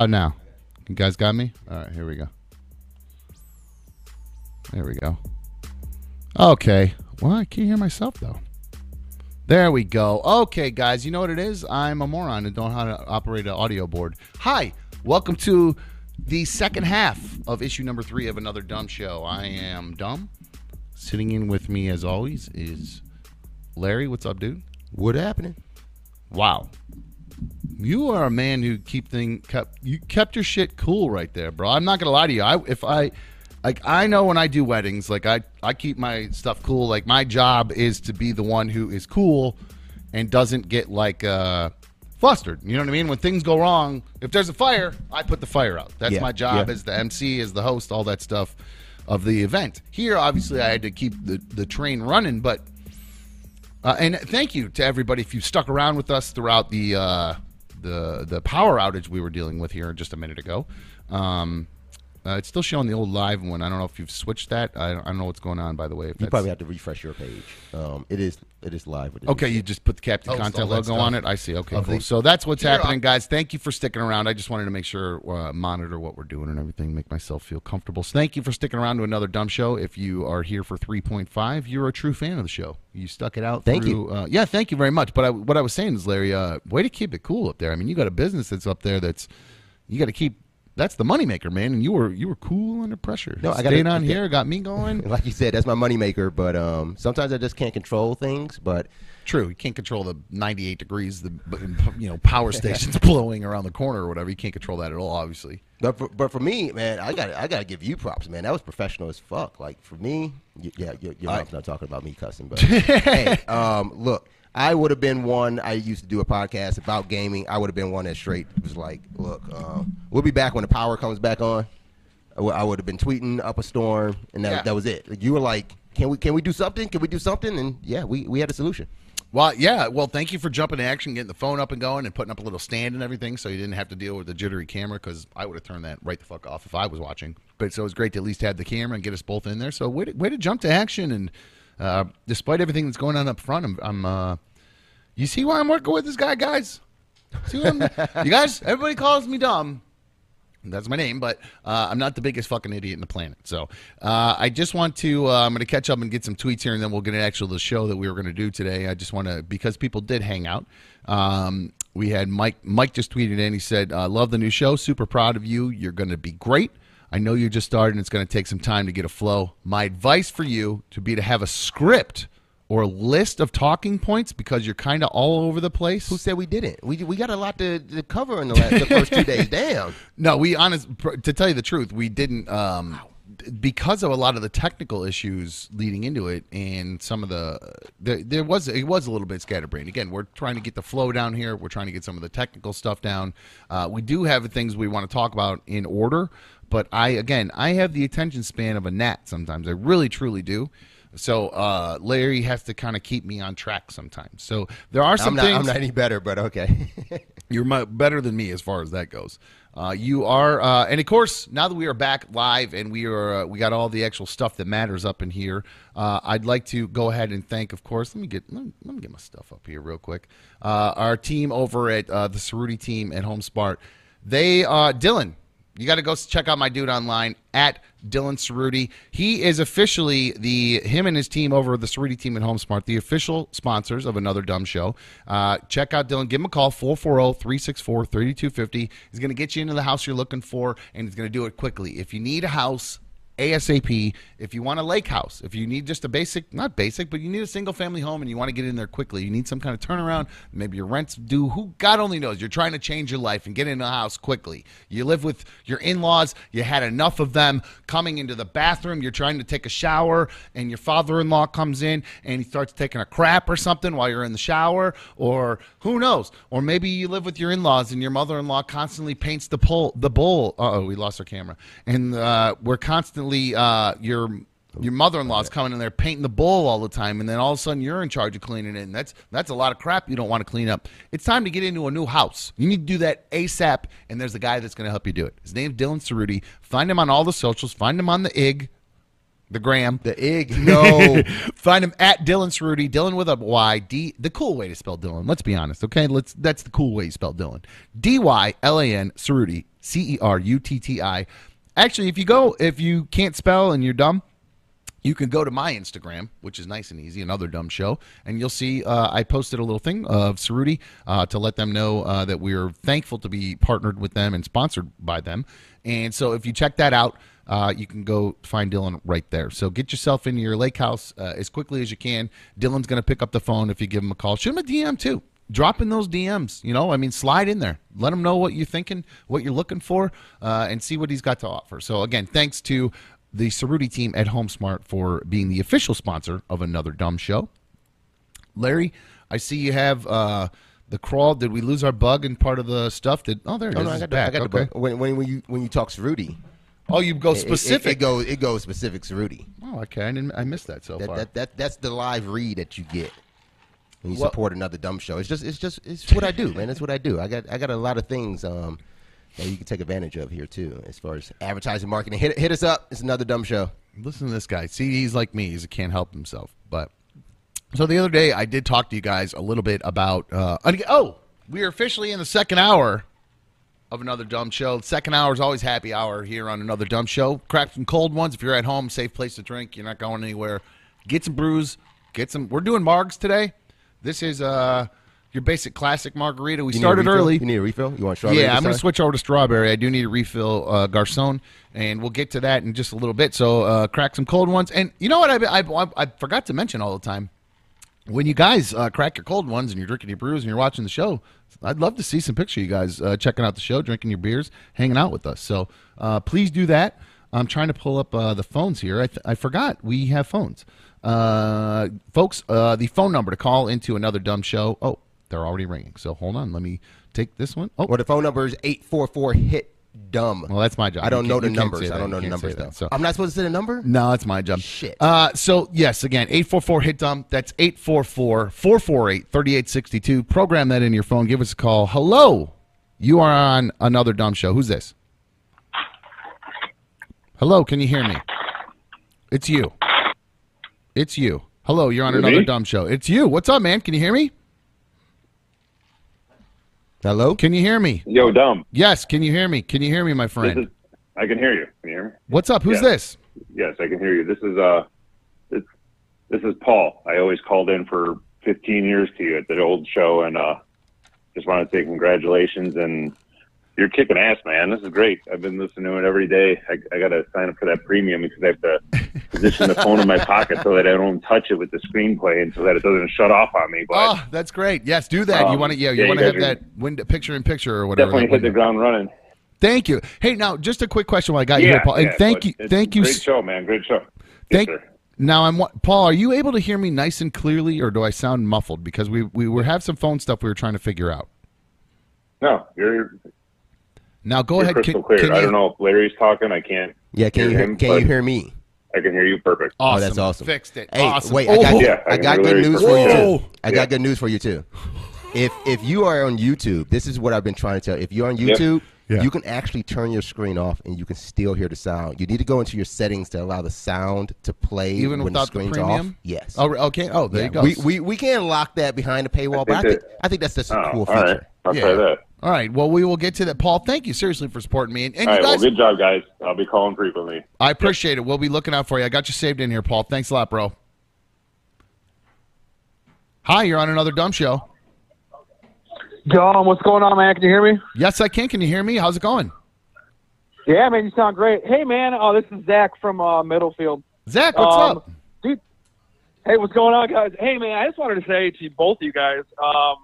Oh, now. You guys got me? All right, here we go. There we go. Okay. Well, I can't hear myself, though. There we go. Okay, guys, you know what it is? I'm a moron and don't know how to operate an audio board. Hi, welcome to the second half of issue number three of another dumb show. I am dumb. Sitting in with me, as always, is Larry. What's up, dude? What happening? Wow. You are a man who keep thing kept you kept your shit cool right there, bro. I'm not gonna lie to you. I if I like I know when I do weddings, like I I keep my stuff cool. Like my job is to be the one who is cool and doesn't get like uh flustered. You know what I mean? When things go wrong, if there's a fire, I put the fire out. That's Yeah, my job yeah. as the MC, as the host, all that stuff of the event. Here, obviously, I had to keep the the train running, but uh, and thank you to everybody if you stuck around with us throughout the uh, the the power outage we were dealing with here just a minute ago. Um, uh, it's still showing the old live one. I don't know if you've switched that. I don't, I don't know what's going on. By the way, if You probably have to refresh your page. Um, it is it is live. With the Okay, you just put the Captain Post Content logo on it. I see. Okay, Of cool. So that's what's Here, happening, I'll- guys. Thank you for sticking around. I just wanted to make sure, uh, monitor what we're doing and everything, make myself feel comfortable. So thank you for sticking around to another dumb show. If you are here for 3.5, you're a true fan of the show. You stuck it out. Thank through, Uh, yeah, thank you very much. But I, what I was saying is, Larry, uh, way to keep it cool up there. I mean, you got a business that's up there that's you got to keep. That's the moneymaker, man. And you were you were cool under pressure. No, I gotta- stayed on here, got me going. like you said, that's my moneymaker. But um, sometimes I just can't control things. But True, you can't control the 98 degrees, the you know power stations blowing around the corner or whatever. You can't control that at all, obviously. but for, but for me, man, I got I got to give you props, man. That was professional as fuck. Like for me, yeah, your, your I- not talking about me cussing, but hey, um, look, I would have been one. I used to do a podcast about gaming. I would have been one that straight was like, look, um, we'll be back when the power comes back on. I would have been tweeting up a storm, and that, Yeah. that was it. Like, you were like, can we can we do something? Can we do something? And yeah, we we had a solution. Well, yeah. Well, thank you for jumping to action, getting the phone up and going, and putting up a little stand and everything, so you didn't have to deal with the jittery camera. Because I would have turned that right the fuck off if I was watching. But so it was great to at least have the camera and get us both in there. So way to, way to jump to action, and uh, despite everything that's going on up front, I'm, I'm uh, you see why I'm working with this guy, guys. See what I'm, you guys? Everybody calls me dumb. That's my name, but uh, I'm not the biggest fucking idiot in the planet. So uh, I just want to. Uh, I'm going to catch up and get some tweets here, and then we'll get an actual the show that we were going to do today. I just want to because people did hang out. Um, we had Mike. Mike just tweeted in. He said, uh, "Love the new show. Super proud of you. You're going to be great. I know you just started, and it's going to take some time to get a flow. My advice for you to be to have a script." Or list of talking points because you're kind of all over the place. Who said we didn't? We we got a lot to, to cover in the, last, the first two days. Damn. No, we honest to tell you the truth, we didn't um d- because of a lot of the technical issues leading into it and some of the there, there was it was a little bit scatterbrained. Again, we're trying to get the flow down here. We're trying to get some of the technical stuff down. Uh, we do have things we want to talk about in order, but I again, I have the attention span of a gnat sometimes. I really truly do. So uh, Larry has to kind of keep me on track sometimes. So there are some I'm not, things I'm not any better, but okay. you're better than me as far as that goes. Uh, you are, uh, and of course, now that we are back live and we are, uh, we got all the actual stuff that matters up in here. Uh, I'd like to go ahead and thank, of course. Let me get, let me, let me get my stuff up here real quick. Uh, our team over at uh, the Cerutti team at Home Smart. They, uh, Dylan, you got to go check out my dude online at Dylan Cerutti. He is officially the him and his team over the Cerutti team at HomeSmart, the official sponsors of another dumb show. Uh, check out Dylan. Give him a call oh, 440-364-3250. He's going to get you into the house you're looking for, and he's going to do it quickly. If you need a house. ASAP. If you want a lake house, if you need just a basic, not basic, but you need a single family home and you want to get in there quickly, you need some kind of turnaround. Maybe your rent's due. Who God only knows. You're trying to change your life and get in a house quickly. You live with your in-laws. You had enough of them coming into the bathroom. You're trying to take a shower, and your father-in-law comes in and he starts taking a crap or something while you're in the shower, or who knows? Or maybe you live with your in-laws and your mother-in-law constantly paints the pole, the bowl. Uh oh, we lost our camera, and uh, we're constantly uh, your your mother-in-law's coming in there painting the bowl all the time, and then all of a sudden you're in charge of cleaning it. And that's that's a lot of crap you don't want to clean up. It's time to get into a new house. You need to do that ASAP, and there's a guy that's going to help you do it. His name's Dylan Cerutti. Find him on all the socials. Find him on the IG. the gram. The ig No. Find him at Dylan Cerutti. Dylan with a Y. D. The cool way to spell Dylan. Let's be honest, okay? Let's. That's the cool way you spell Dylan. D Y L A N Cerutti. C E R U T T I. Actually, if you go, if you can't spell and you're dumb, you can go to my Instagram, which is nice and easy, another dumb show, and you'll see uh, I posted a little thing of Cerutti uh, to let them know uh, that we're thankful to be partnered with them and sponsored by them. And so if you check that out, uh, you can go find Dylan right there. So get yourself into your lake house uh, as quickly as you can. Dylan's going to pick up the phone if you give him a call. Shoot him a DM too. Drop in those DMs. You know, I mean, slide in there. Let him know what you're thinking, what you're looking for, uh, and see what he's got to offer. So again, thanks to the Cerutti team at HomeSmart for being the official sponsor of another dumb show. Larry, I see you have uh, the crawl. Did we lose our bug and part of the stuff? Did oh there it Oh, is. no, I got, the, I got okay. the book. When, when, when you when you talk Cerutti, Oh, you go it- it- specific. It, goes it goes specific Cerutti. oh, okay. I didn't. I missed that so That, far. that that that's the live read that you get when you Well- support another dumb show. It's just it's just it's what I do, man. It's what I do. I got I got a lot of things um, that you can take advantage of here too, as far as advertising, marketing. Hit hit us up. It's another dumb show. Listen to this guy. See, he's like me. He can't help himself. But so the other day, I did talk to you guys a little bit about. Uh, oh, we are officially in the second hour of another dumb show. Second hour is always happy hour here on another dumb show. Crack some cold ones if you're at home. Safe place to drink. You're not going anywhere. Get some brews. Get some. We're doing margs today. This is uh your basic classic margarita. We started early. You need a refill. You want strawberry? Yeah, I'm going to switch over to strawberry. I do need a refill uh, Garcon, and we'll get to that in just a little bit. So, uh, crack some cold ones. And you know what? I, I, I forgot to mention all the time when you guys uh, crack your cold ones and you're drinking your brews and you're watching the show, I'd love to see some picture of you guys uh, checking out the show, drinking your beers, hanging out with us. So uh, please do that. I'm trying to pull up uh, the phones here. I, th- I forgot we have phones. Uh, folks, uh, the phone number to call into another dumb show. Oh, they're already ringing. So hold on. Let me take this one. Oh, Well, the phone number is eight four four hit dumb. well, that's my job. I don't You know the numbers. I don't know the numbers that. though. So I'm not supposed to say the number. no, that's my job. Shit. Uh, so, yes, again, 844 hit dumb. That's 844 448 3862. Program that in your phone. Give us a call. Hello. You are on another dumb show. Who's this? Hello. Can you hear me? It's you. It's you. Hello. You're on Me? another dumb show. It's you. What's up, man? Can you hear me? Hello. Can you hear me? Yo, dumb. Yes. Can you hear me? Can you hear me, my friend? is. I can hear you. Can you hear me? What's up? Who's Yeah. this? Yes, I can hear you. This is uh, this this is Paul. I always called in for 15 years to you at the old show, and uh, just want to say congratulations. And you're kicking ass, man. This is great. I've been listening to it every day. I, I got to sign up for that premium because I have to position the phone in my pocket so that I don't touch it with the screen playing, so that it doesn't shut off on me. But Oh, that's great. Yes, do that. you Um, want to? Yeah, you yeah, want to have that window, picture in picture or whatever. definitely hit the ground running. Thank you. Hey, now just a quick question while I got you here, Paul. And yeah, thank you, thank you. Great show, man. Great show. Thank. sir. Now I'm Paul. Are you able to hear me nice and clearly, or do I sound muffled? Because we we were have some phone stuff we were trying to figure out. No, you're Now go You're ahead. crystal Can, clear. can I you? don't know if Larry's talking. I can't. Yeah. Can you hear hear, him, can you hear me? I can hear you perfect. Awesome. Oh, that's awesome. Fixed it. Hey, awesome. wait, I got, Oh, Yeah, I I got good Larry news for you perfectly. too. I Yeah. got good news for you too. If if you are on YouTube, this is what I've been trying to tell. you. If you're on Yep. YouTube, Yeah. you can actually turn your screen off and you can still hear the sound. You need to go into your settings to allow the sound to play Even when without the the screen's premium? off. Yes. Oh, okay. Oh, there Yeah, you go. We, we we can't lock that behind the paywall, but I think think that- I think that's just a Oh, cool all feature. right. I'll Yeah. try that. All right. Well, we will get to that. Paul, thank you seriously for supporting me. And, and All you right. guys, Well, good job, guys. I'll be calling frequently. I appreciate it. We'll be looking out for you. I got you saved in here, Paul. Thanks a lot, bro. Hi, you're on another dumb show. John, what's going on, man? Can you hear me? Yes, I can. Can you hear me? How's it going? Yeah, man, you sound great. Hey, man, oh, this is Zach from uh, Middlefield. Zach, what's Um, up? Dude, hey, what's going on, guys? Hey, man, I just wanted to say to both of you guys, um,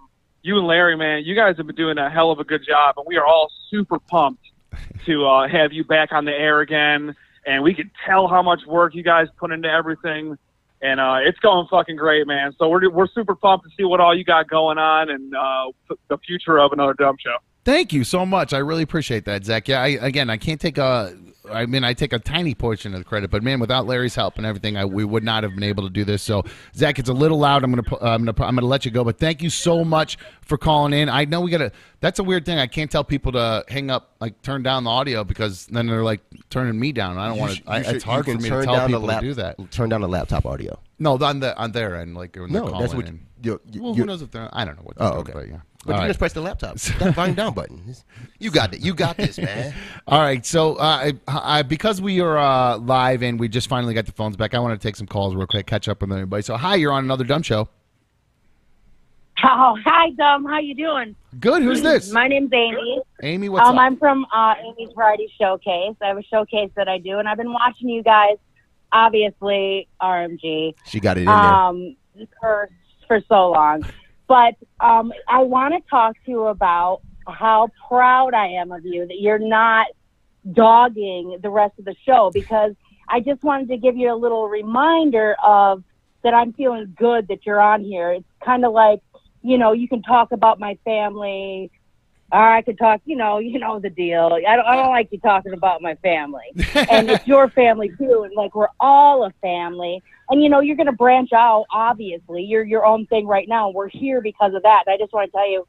you and Larry, man, you guys have been doing a hell of a good job, and we are all super pumped to uh, have you back on the air again. And we can tell how much work you guys put into everything, and uh, it's going fucking great, man. So we're we're super pumped to see what all you got going on and uh, the future of another dumb show. Thank you so much. I really appreciate that, Zach. Yeah, I, again, I can't take uh, I mean, I take a tiny portion of the credit, but man, without Larry's help and everything, I, we would not have been able to do this. So, Zach, it's a little loud. I'm gonna I'm gonna I'm gonna let you go, but thank you so much for calling in. I know we gotta. That's a weird thing. I can't tell people to hang up, like turn down the audio because then they're like turning me down. I don't want to. It's hard for me to tell people lap- to do that. Turn down the laptop audio. No, on the on their end, like when they're No, calling that's what in. you- you- well, who knows if they're? I don't know what. Oh, they're okay. doing, But yeah. But All you right. just press the laptop. that volume down button. You got it. You got this, man. All right, so uh, I, I, because we are uh, live and we just finally got the phones back, I want to take some calls real quick, catch up with everybody. So, hi, you're on another dumb show. Oh, hi, dumb. How you doing? Good. Who's this? My name's Amy. Amy. What's um, up? I'm from uh, Amy's Variety Showcase. I have a showcase that I do, and I've been watching you guys. Obviously, RMG She got it in there. um, for for so long, but um, I want to talk to you about how proud I am of you that you're not dogging the rest of the show because I just wanted to give you a little reminder of that I'm feeling good that you're on here. It's kind of like, you know, you can talk about my family, or I could talk, you know, you know the deal. I don't, I don't like you talking about my family, and it's your family too. And like we're all a family, and you know you're going to branch out. Obviously, you're your own thing right now. We're here because of that. And I just want to tell you,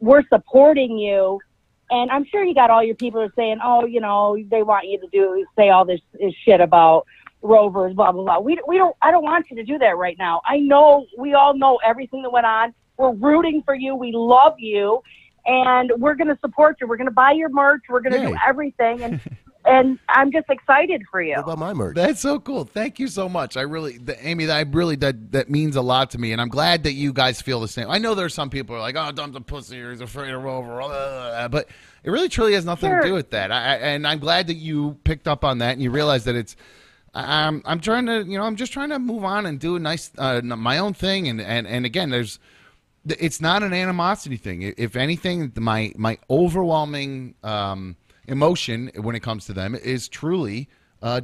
we're supporting you. And I'm sure you got all your people are saying, oh, you know, they want you to do say all this, this shit about rovers, blah blah blah. We we don't. I don't want you to do that right now. I know we all know everything that went on. We're rooting for you. We love you, and we're going to support you. We're going to buy your merch. We're going to do everything, and and I'm just excited for you. What about my merch? That's so cool. Thank you so much. I really, the, Amy, that really that that means a lot to me, and I'm glad that you guys feel the same. I know there's some people who are like, "Oh, Dumb's a pussy," or "He's afraid of Rover," uh, but it really truly has nothing to do with that. I, I, and I'm glad that you picked up on that and you realize that it's. I'm I'm trying to you know I'm just trying to move on and do a nice uh, my own thing and and and again there's it's not an animosity thing. If anything, my my overwhelming um, emotion when it comes to them is truly. Uh,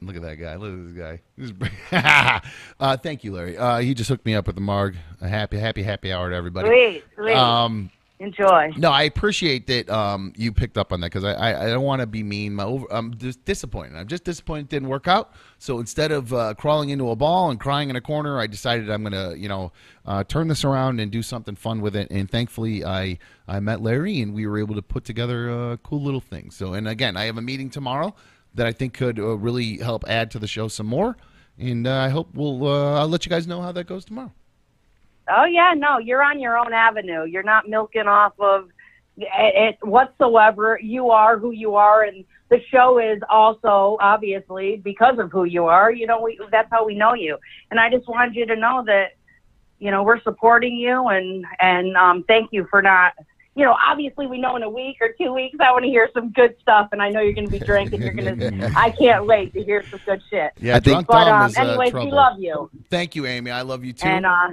look at that guy! Look at this guy! Uh, thank you, Larry. Uh, he just hooked me up with the Marg. A happy, happy, happy hour to everybody. Sweet, sweet. Um, Enjoy. no, I appreciate that um, you picked up on that because I, I, I don't want to be mean. My over, I'm just disappointed. I'm just disappointed it didn't work out. So instead of uh, crawling into a ball and crying in a corner, I decided I'm to, you know, uh, turn this around and do something fun with it. And thankfully, I I met Larry and we were able to put together a cool little thing. So, and again, I have a meeting tomorrow that I think could uh, really help add to the show some more. And uh, I hope we'll uh, I'll let you guys know how that goes tomorrow. Oh yeah, no, you're on your own avenue. You're not milking off of it, it whatsoever. You are who you are, and the show is also obviously because of who you are. You know, we, that's how we know you. And I just wanted you to know that, you know, we're supporting you, and and um, thank you for not. You know, obviously, we know in a week or two weeks, I want to hear some good stuff, and I know you're going to be drinking. You're going to. I can't wait to hear some good shit. Yeah, I think- drunk But Dom um, is, uh, anyways, we love you, Thank you, Amy. I love you too. and uh,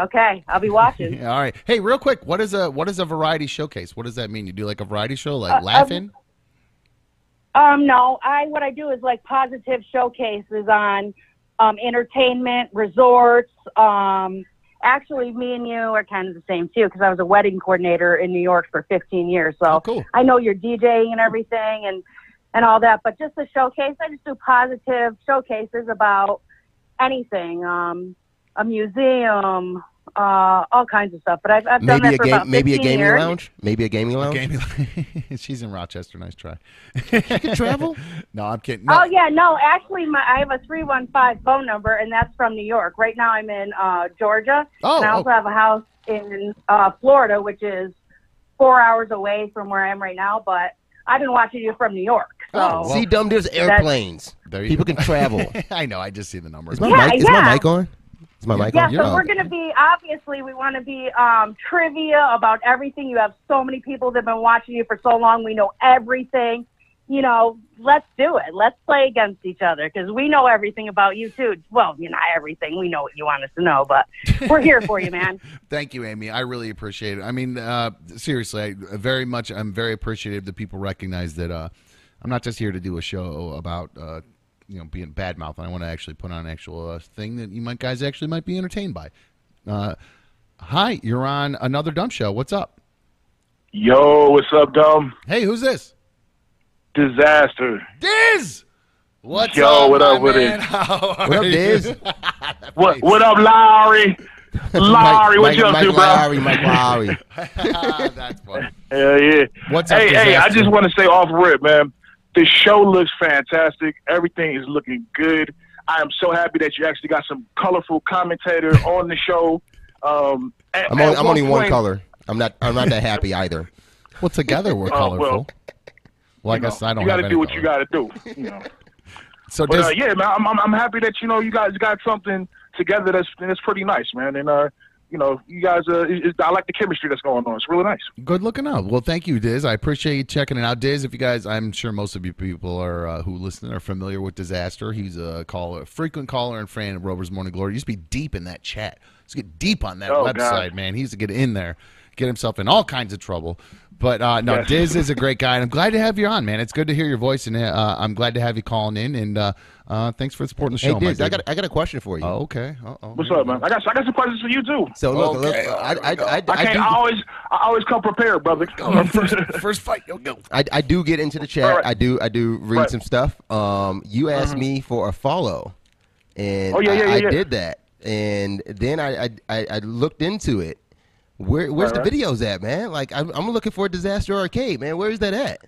okay, I'll be watching. All right. Hey, real quick, what is a what is a variety showcase? What does that mean? You do like a variety show, like Uh, laughing? Um, no, I what I do is like positive showcases on um, entertainment, resorts. Um, actually, me and you are kind of the same too because I was a wedding coordinator in New York for 15 years. So Oh, cool. I know you're DJing and everything and and all that. But just a showcase, I just do positive showcases about anything. Um, a museum, uh, all kinds of stuff. But I've, I've done Maybe that a for game, about maybe a gaming years. lounge. Maybe a gaming lounge. Gaming. She's in Rochester. Nice try. she can travel? No, I'm kidding. No. Oh yeah, no, actually, my I have a three one five phone number, and that's from New York. Right now, I'm in uh, Georgia, Oh, and I oh. also have a house in uh, Florida, which is four hours away from where I am right now. But I've been watching you from New York, so Oh, well, See, dumb. There's airplanes. There you People go. can travel. I know. I just see the numbers. Is my Yeah, mic? Is yeah. my mic on? Is my mic yeah. on? So Oh, we're okay. gonna be obviously we want to be um, trivia about everything. You have so many people that have been watching you for so long. We know everything. You know, let's do it. Let's play against each other because we know everything about you too. Well, you know everything. We know what you want us to know, but we're here for you, man. Thank you, Amy. I really appreciate it. I mean, uh, seriously, I very much. I'm very appreciative that people recognize that uh, I'm not just here to do a show about uh, you know being bad mouth. and I want to actually put on an actual uh, thing that you might guys actually might be entertained by. Uh, hi, you're on another dumb show. What's up? Yo, what's up, Dom? Hey, who's this? Disaster. Diz. What's Yo, up, what my up with man? it? How are What up. Diz? What what up, Lowry? Lowry, what Mike, you up Mike to, bro? Lowry, Mike Lowry. That's fun. Hell yeah. What's up, hey, hey, I just want to say off rip, man. The show looks fantastic. Everything is looking good. I am so happy that you actually got some colorful commentator on the show. Um, at- I'm only, I'm only one color. I'm not. I'm not that happy either. Well, together we're Oh, colorful. well, well, I you know, guess I don't You gotta any do what color. you got to do. You know. So But Diz, uh, yeah, man, I'm, I'm I'm happy that you know you guys got something together that's that's pretty nice, man. And uh, you know, you guys, uh, I like the chemistry that's going on. It's really nice. good looking out. Well, thank you, Diz. I appreciate you checking it out, Diz. If you guys, I'm sure most of you people are uh, who listen are familiar with Disaster. He's a caller, frequent caller and fan of Rover's Morning Glory. He used to be deep in that chat. Let's get deep on that Oh, website, God. man. He used to get in there, get himself in all kinds of trouble. But uh, no, Yes. Diz is a great guy, and I'm glad to have you on, man. It's good to hear your voice, and uh, I'm glad to have you calling in. And uh, thanks for supporting the show, my Diz, I got I got a question for you. Oh, okay. Uh-oh. What's up, man? I got I got some questions for you too. So look, look Okay, I, I. I, I, I can't. do, I, always I always come prepared, brother. First, first fight. Yo, go. I, I do get into the chat. All right. I do I do read Right. some stuff. Um, you asked me for a follow, and Oh, yeah, yeah, I, yeah, I did that, and then I I, I, I looked into it. Where where's Right, the right. videos at, man? Like I'm, I'm looking for a disaster arcade, man. Where is that at?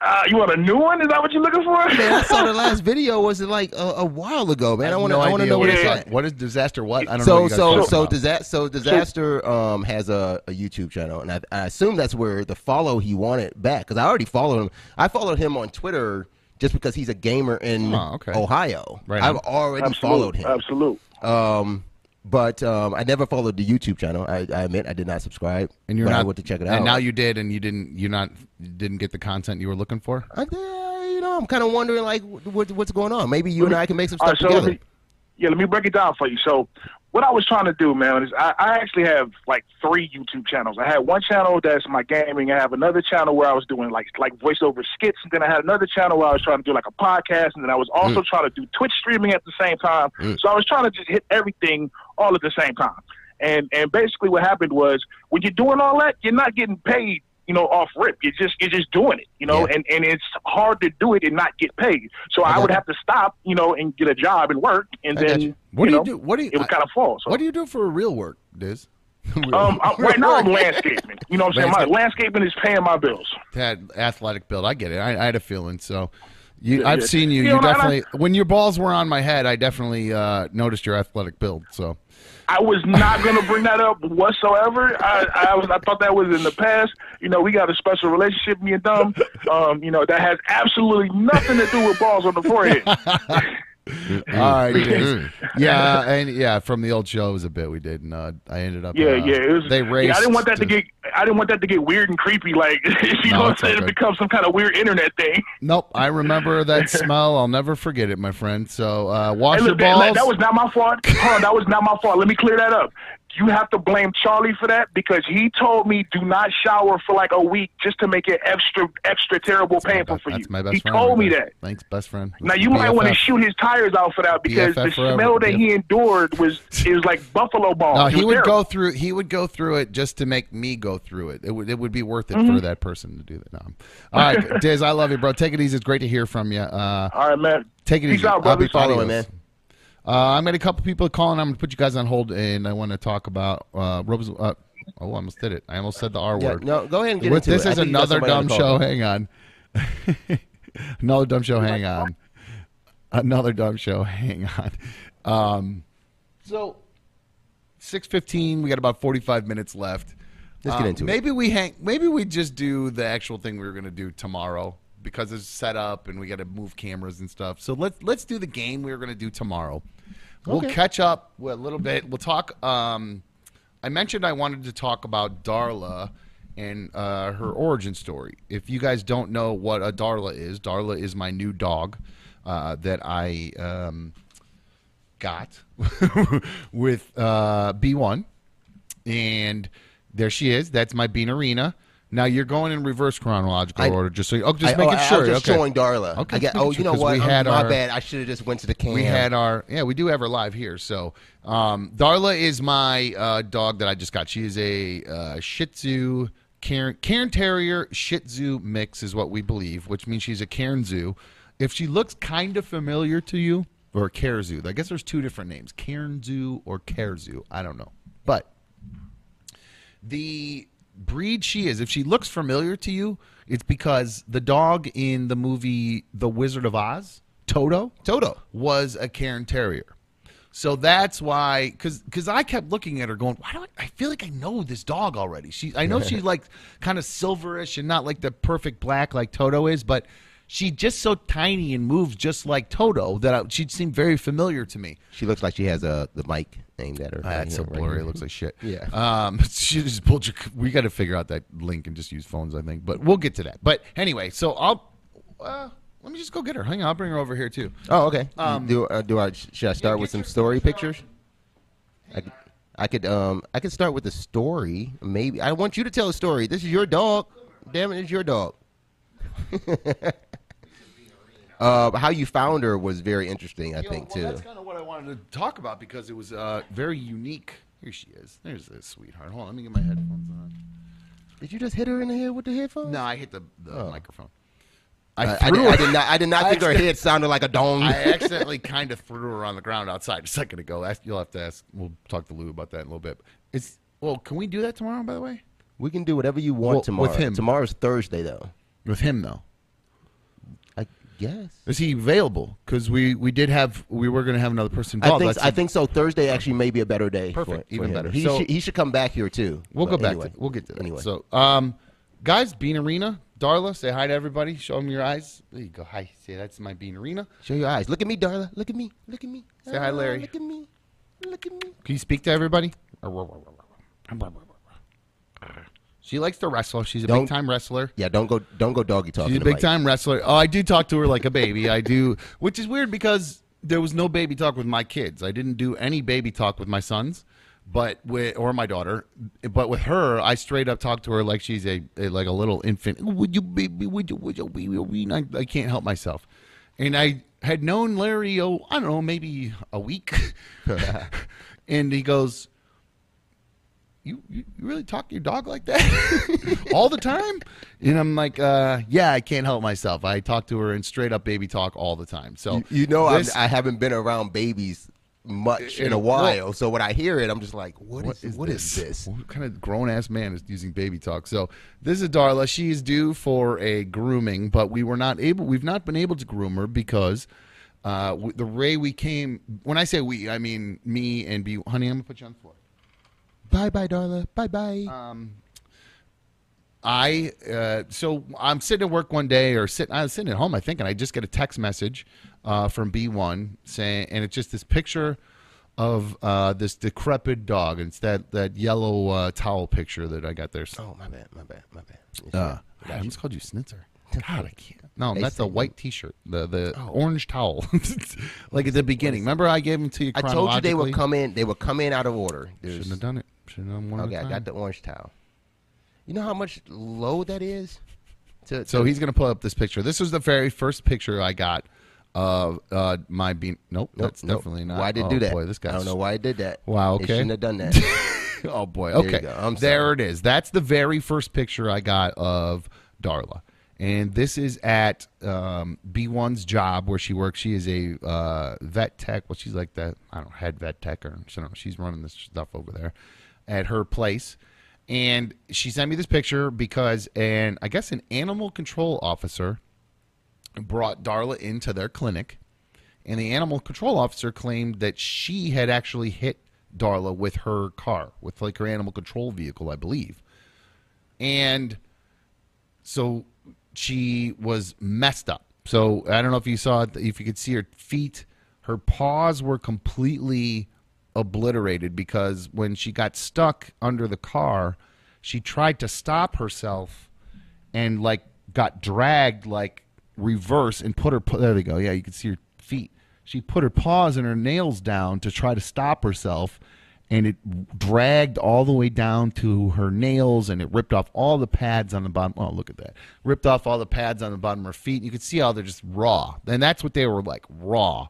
Uh, you want a new one? Is that what you're looking for? Man, I saw the last video was it like a, a while ago, man. I, want to I want to idea know what what it's it it's is. at. like. What is disaster? What I don't know. So what you guys so so about. disaster so disaster um has a, a YouTube channel and I, I assume that's where the follow he wanted back because I already followed him. I followed him on Twitter just because he's a gamer in Oh, okay. Ohio. Right I've already Absolute, followed him. Absolute. Um, but um, I never followed the YouTube channel. I, I admit I did not subscribe. and you're but not I went to check it out. And now you did, and you didn't. You not didn't get the content you were looking for. I, uh, you know, I'm kind of wondering like what, what's going on. Maybe you and I can make some stuff right, so let together. me, yeah, let me break it down for you. So, what I was trying to do, man, is I, I actually have like three YouTube channels. I had one channel that's my gaming. I have another channel where I was doing like like voiceover skits, and then I had another channel where I was trying to do like a podcast, and then I was also Mm. trying to do Twitch streaming at the same time. So I was trying to just hit everything all at the same time. And and basically, what happened was when you're doing all that, you're not getting paid. You know, off rip. You're just you're just doing it. You know, Yeah. and and it's hard to do it and not get paid. So I I, would you. have to stop. You know, and get a job and work, and I then you. What do you do? What do you? It would kind of fall. So. What do you do for real work, Diz? Um, I, right now I'm landscaping. You know what I'm saying? My landscaping is paying my bills. That athletic build. I get it. I, I had a feeling. So, you, Yeah, I've yeah. seen you. You You, know, definitely. when your balls were on my head, I definitely uh, noticed your athletic build. So, I was not going to bring that up whatsoever. I, I was, I thought that was in the past. You know, we got a special relationship, me and Dumb. Um, you know, that has absolutely nothing to do with balls on the forehead. all right, Diz. yeah, and yeah, from the old show it was a bit we did, and uh, I ended up. Yeah, uh, yeah. It was, they raced. yeah, I didn't want that to to- get. I didn't want that to get weird and creepy. Like you No, know, what I'm saying, it becomes some kind of weird internet thing. Nope, I remember that smell. I'll never forget it, my friend. So, uh, wash Hey, your look, that, balls. that was not my fault. Hold on, that was not my fault. Let me clear that up. You have to blame Charlie for that because he told me do not shower for like a week just to make it extra, extra terrible That's painful best- for you. My best he friend. told me that. Thanks, best friend. Now you might want to shoot his tires out for that because BFF the forever. smell that he endured was was like buffalo balls. No, he would terrible. go through. He would go through it just to make me go through it. It would. It would be worth it Mm-hmm. for that person to do that. No. All right, Diz, I love you, bro. Take it easy. It's great to hear from you. Uh, All right, man. take it Peace easy. out, I'll be following, man. Uh, I'm got a couple people calling. I'm going to put you guys on hold, and I want to talk about uh, Robes. Uh, oh, I almost did it. I almost said the R Yeah, word. no, go ahead and get With- into this it. Is think you got another dumb show. Hang on. another dumb show. Hang on. Another dumb show. Hang on. Um, so, six fifteen. We got about forty five minutes left. Let's get Uh, into it. maybe we hang. Maybe we just do the actual thing we were going to do tomorrow because it's set up and we got to move cameras and stuff. So let's let's do the game we were going to do tomorrow. We'll Okay. catch up with a little bit. We'll talk. Um, I mentioned I wanted to talk about Darla and uh, her origin story. If you guys don't know what a Darla is, Darla is my new dog uh, that I um, got with uh, B1 and there she is. That's my Bean Arena. Now you're going in reverse chronological I- order, just so you, oh, just I, making oh, I sure. was just okay. showing Darla. Okay, I get, oh, you know what? we had my our- bad. I should have just went to the cam. We had our yeah, we do have her live here. So um, Darla is my uh, dog that I just got. She is a uh, Shih Tzu Cairn, Cairn Terrier Shih Tzu mix is what we believe, which means she's a Cairn Zoo. If she looks kind of familiar to you, or Care Zoo, I guess there's two different names, Cairn Zoo or Care Zoo. I don't know, but the breed she is, if she looks familiar to you, it's because the dog in the movie The Wizard of Oz, Toto, Toto. was a Cairn Terrier. So that's why, because because I kept looking at her, going, "Why do I, I feel like I know this dog already?" She, I know she's like kind of silverish and not like the perfect black like Toto is, but she just so tiny and moves just like Toto that I, she seemed very familiar to me. She looks like she has a the mic aimed at her. Ah, that's so blurry. it looks like shit. Yeah. Um, she just pulled your. We got to figure out that link and just use phones, I think. But we'll get to that. But anyway, so I'll. Uh, let me just go get her. Hang on, I'll bring her over here too. Oh, okay. Um, do uh, do I should I start with some story pictures? I, could- I could um I could start with a story. Maybe I want you to tell a story. This is your dog. Damn it, it's your dog. uh, how you found her was very interesting. I think well, too. That's kind of what I wanted to talk about because it was uh, very unique. Here she is. There's this sweetheart. Hold on, let me get my headphones on. Did you just hit her in the head with the headphones? No, I hit the, the Oh. microphone. I, I, I, threw did, her. I did not. I did not I think her head sounded like a dong. I accidentally kind of threw her on the ground outside a second ago. You'll have to ask. We'll talk to Lou about that in a little bit. It's well. Can we do that tomorrow? By the way, we can do whatever you want Well, tomorrow. with him. Tomorrow's Thursday though. with him though. Guess. Is he available? Because we we did have we were going to have another person I involved. think That's I think so. Thursday actually may be a better day. for- Perfect, for even him. better. He, So- should, he should come back here too. We'll But go back anyway. to we'll get to that. Anyway, So, um, guys, Bean Arena, Darla, say hi to everybody. Show them your eyes. There you go. Hi. Say that's my Bean Arena. show your eyes. Look at me, Darla. Look at me. Look at me. Say hi, Ah, Larry. Look at me. Look at me. Can you speak to everybody? She likes to wrestle. She's a Don't- big time wrestler. Yeah, don't go. Don't go doggy talking. She's a big time wrestler. Oh, I do talk to her like a baby. I do, which is weird because there was no baby talk with my kids. I didn't do any baby talk with my sons, but with or my daughter. But with her, I straight up talk to her like she's a, a- like a little infant. Would you baby? Would you? Would you? You? Would you? I, I can't help myself. And I had known Larry. Oh, I don't know, maybe a week. and he goes. You, you really talk to your dog like that all the time? And I'm like, uh, yeah, I can't help myself. I talk to her in straight up baby talk all the time. So You, you know, this- I haven't been around babies much in a Well- while. so when I hear it, I'm just like, what is what is this? What kind of grown ass man is using baby talk? So this is Darla. She is due for a grooming, but we were not able. We've not been able to groom her because uh, the way we came. When I say we, I mean me and B. Honey, I'm gonna put you on the floor. Bye, bye, Darla. Bye, bye. Um, I uh, so I'm sitting at work one day, or sitting I was sitting at home, I think, and I just get a text message uh, from B1 saying, and it's just this picture of uh, this decrepit dog, and it's that that yellow uh, towel picture that I got there. oh, my bad, my bad, my bad. Uh, I almost called you Snitzer. God, I can't. No, They that's a white T-shirt, the the Oh. orange towel, like at the beginning. Remember, I gave them to you. I told you they would come in. They would come in out of order. There's- Shouldn't have done it. Shouldn't have done one. Okay, I got the orange towel. You know how much load that is? To, So to- he's going to pull up this picture. This was the very first picture I got of uh, my bean. Nope, Nope, that's nope. definitely not. Why did oh, do that? Boy, this guy. I don't know why I did that. Wow, They okay. shouldn't have done that. oh boy. There Okay. there sorry. it is. That's the very first picture I got of Darla. And this is at um, B1's job where she works. She is a uh, vet tech. Well, she's like the I don't know, head vet tech, or I don't know. She's running this stuff over there at her place. And she sent me this picture because, and I guess an animal control officer brought Darla into their clinic, and the animal control officer claimed that she had actually hit Darla with her car, with like her animal control vehicle, I believe. And so she was messed up. So I don't know if you saw it, if you could see her feet, her paws were completely obliterated because when she got stuck under the car, she tried to stop herself and like got dragged like reverse and put her there they go. Yeah you can see her feet. She put her paws and her nails down to try to stop herself and it dragged all the way down to her nails and it ripped off all the pads on the bottom oh look at that ripped off all the pads on the bottom of her feet. You could see how they're just raw and that's what they were like raw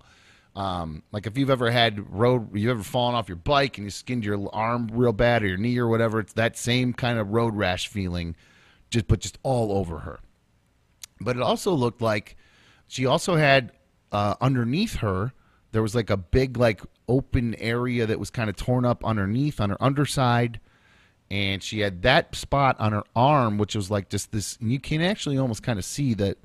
Um, like if you've ever had road, you've ever fallen off your bike and you skinned your arm real bad or your knee or whatever. It's that same kind of road rash feeling, just but just all over her. But it also looked like she also had uh, underneath her there was like a big like open area that was kind of torn up underneath on her underside and she had that spot on her arm which was like just this and you can actually almost kind of see that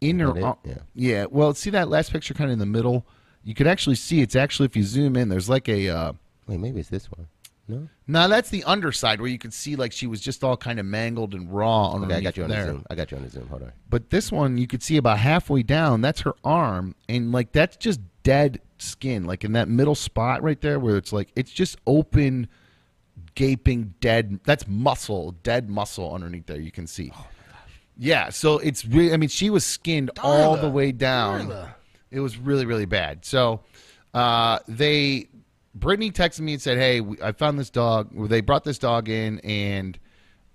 in her it? Yeah. yeah well see that last picture kind of in the middle you could actually see it's actually if you zoom in there's like a uh Wait, maybe it's this one. No. no that's the underside where you could see like she was just all kind of mangled and raw Okay, I got you on there the zoom. I got you on the zoom. Hold on. but this one you could see about halfway down that's her arm and like that's just dead skin like in that middle spot right there where it's like it's just open gaping dead that's muscle dead muscle underneath there you can see Oh yeah so it's really i mean she was skinned all the way down it was really really bad so uh they brittany texted me and said hey i found this dog they brought this dog in and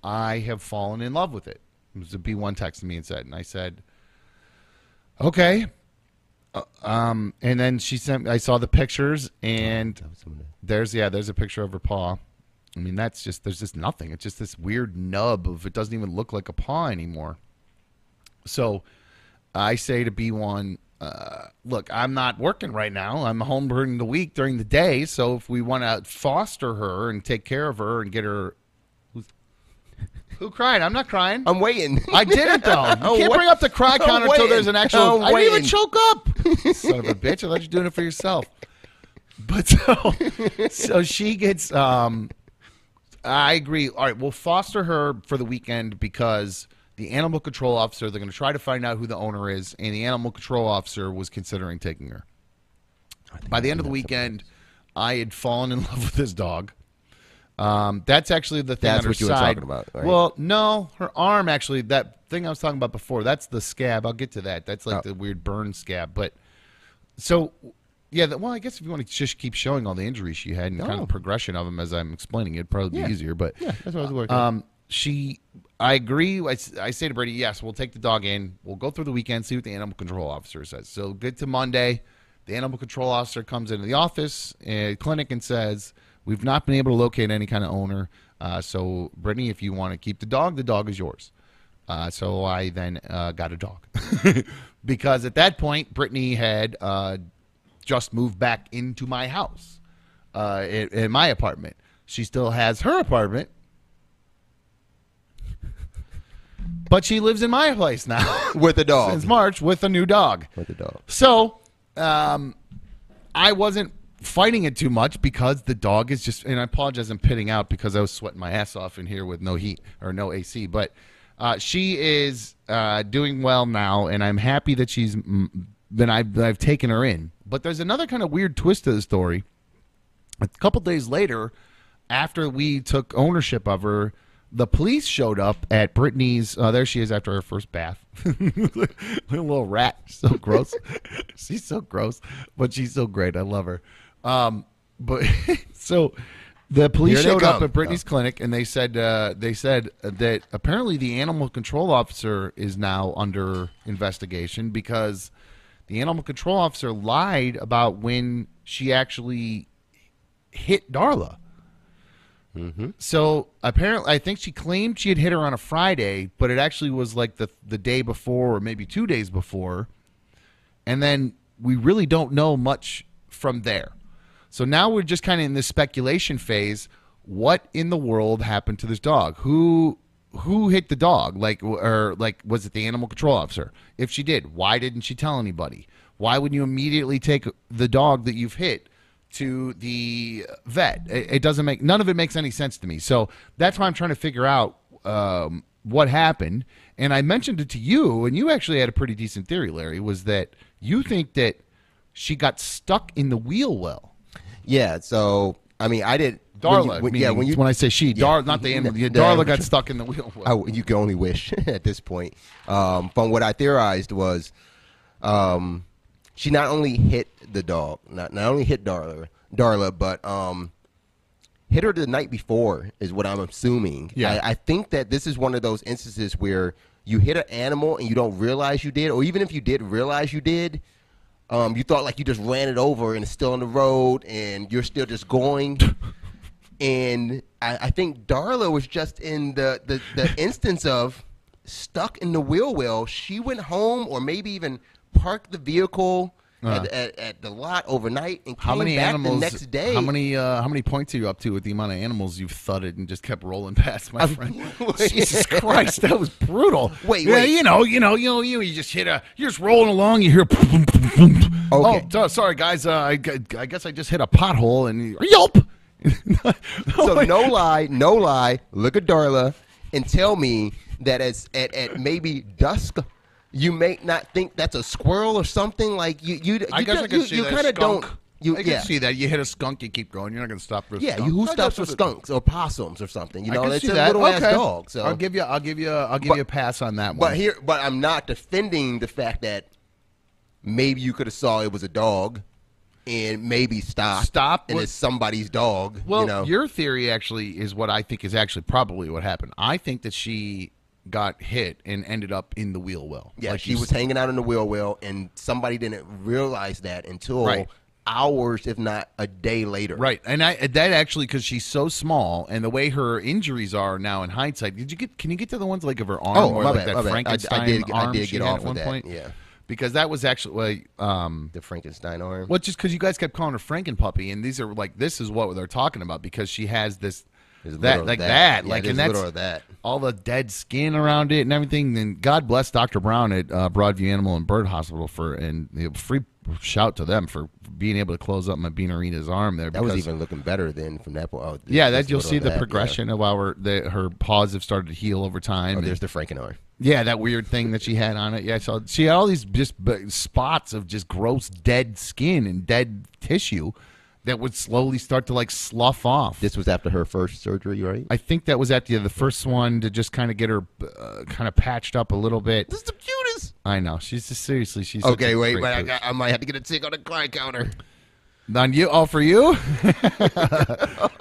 i have fallen in love with it it was a b1 texted me and said and i said okay Uh, um and then she sent i saw the pictures and That was some of the- there's yeah, there's a picture of her paw. I mean, that's just there's just nothing. It's just this weird nub of it doesn't even look like a paw anymore. So I say to B1, uh, look, I'm not working right now. I'm home during the week during the day. So if we want to foster her and take care of her and get her, who's, who cried? I'm not crying. I'm waiting. I did it though. You I'm can't wait- bring up the cry counter until there's an actual. I'm I didn't even waiting. choke up. Son of a bitch! I thought you were doing it for yourself. But so, so she gets. Um, I agree. All right, we'll foster her for the weekend because the animal control officer. They're going to try to find out who the owner is, and the animal control officer was considering taking her. By the end of the weekend, I had fallen in love with this dog. Um, that's actually the thing. That's on her what you were talking about, right? Well, no, her arm actually. That thing I was talking about before. That's the scab. I'll get to that. That's like Oh. the weird burn scab. But so, yeah. The, well, I guess if you want to just keep showing all the injuries she had and kind Oh. of progression of them as I'm explaining, it'd probably Yeah. be easier. But yeah, that's what I was working. um, she, I agree. I say to Brady, yes, we'll take the dog in. We'll go through the weekend, see what the animal control officer says. So good to Monday. The animal control officer comes into the office, uh, clinic, and says, "We've not been able to locate any kind of owner. Uh, so, Brittany, if you want to keep the dog, the dog is yours." Uh, so I then uh, got a dog because at that point, Brittany had uh, just moved back into my house, uh, in, in my apartment. She still has her apartment, but she lives in my place now with the dog. since March with a new dog. With the dog. So, um, I wasn't fighting it too much because the dog is just, and I apologize, I'm pitting out because I was sweating my ass off in here with no heat or no AC, but uh, she is uh, doing well now, and I'm happy that she's mm, been, I've, I've taken her in. But there's another kind of weird twist to the story. A couple days later, after we took ownership of her, the police showed up at Brittany's. Uh, there she is after her first bath. little rat, so gross. she's so gross, but she's so great. I love her. Um, but so the police showed up at Brittany's clinic, and they said uh, they said that apparently the animal control officer is now under investigation because the animal control officer lied about when she actually hit Darla. Mm-hmm. So apparently, I think she claimed she had hit her on a Friday, but it actually was like the the day before, or maybe two days before. And then we really don't know much from there. So now we're just kind of in this speculation phase. What in the world happened to this dog? Who who hit the dog? Like or like was it the animal control officer? If she did, why didn't she tell anybody? Why would you immediately take the dog that you've hit to the vet? It, it doesn't make none of it makes any sense to me. So that's why I'm trying to figure out um, what happened. And I mentioned it to you, and you actually had a pretty decent theory, Larry. Was that you think that she got stuck in the wheel well? Yeah. So I mean, I did. Darla, When you, when, yeah. When you when I say she, Yeah. Dar, not the animal. Yeah, Darla I'm got stuck in the wheel well. I, you can only wish at this point. Um, from what I theorized was, um, she not only hit the dog, not not only hit Darla, Darla, but um, hit her the night before is what I'm assuming. Yeah. I, I think that this is one of those instances where you hit an animal and you don't realize you did, or even if you did realize you did, Um, you thought like you just ran it over and it's still on the road and you're still just going. and I, I think Darla was just in the, the, the instance of stuck in the wheel well. She went home or maybe even parked the vehicle at, at, at the lot overnight and came Uh. How many back animals? the next day. How many? Uh, how many points are you up to with the amount of animals you've thudded and just kept rolling past, my friend? Jesus Christ, that was brutal. Wait, yeah, wait. you know, you know, you know, you, you just hit a. You're just rolling along. You hear. boom, boom, boom, boom. Okay. Oh, so- sorry, guys. Uh, I, I guess I just hit a pothole and yelp. So no lie, no lie. Look at Darla and tell me that as at, at maybe dusk, you may not think that's a squirrel or something. Like you, you, you I guess I you, you kind of don't. You, I can yeah, see that. You hit a skunk, you keep going. You're not going to stop for a yeah. skunk. You, who stops for skunks or possums or something? You know, it's see a that. little ass dog. So I'll give you. I'll give you. I'll give But- you a pass on that one. But here, but I'm not defending the fact that maybe you could have saw it was a dog, and maybe stopped. Stop and what- it's somebody's dog. Well, you know, your theory actually is what I think is actually probably what happened. I think that she got hit and ended up in the wheel well. yeah, Like she was hanging out in the wheel well, and somebody didn't realize that until Right. hours, if not a day later. right, and I that actually because she's so small and the way her injuries are now in hindsight. Did you get? Can you get to the ones like of her arm Oh, or my like bad, that my bad. I- I Frankenstein did- I did get off at one that, point? yeah. because that was actually um, The Frankenstein arm. Well, just because you guys kept calling her Franken puppy, and these are like this is what they're talking about because she has this that like that. that, Yeah, like and that's that. all the dead skin around it and everything. Then God bless Dr. Brown at uh, Broadview Animal and Bird Hospital for and free shout to them for being able to close up my Beanarina's arm there. That was even looking better than from that point. Oh, yeah, that you'll see the that, yeah. progression of our the, her paws have started to heal over time. Oh, and- there's the Franken arm. yeah, that weird thing that she had on it. Yeah, so she had all these just spots of just gross dead skin and dead tissue that would slowly start to like slough off. This was after her first surgery, right? I think that was at the the first one to just kind of get her uh, kind of patched up a little bit. This is the cutest. I know she's just seriously she's Okay, wait, but I, got, I might have to get a tick on the cry counter. On you. Oh, for you.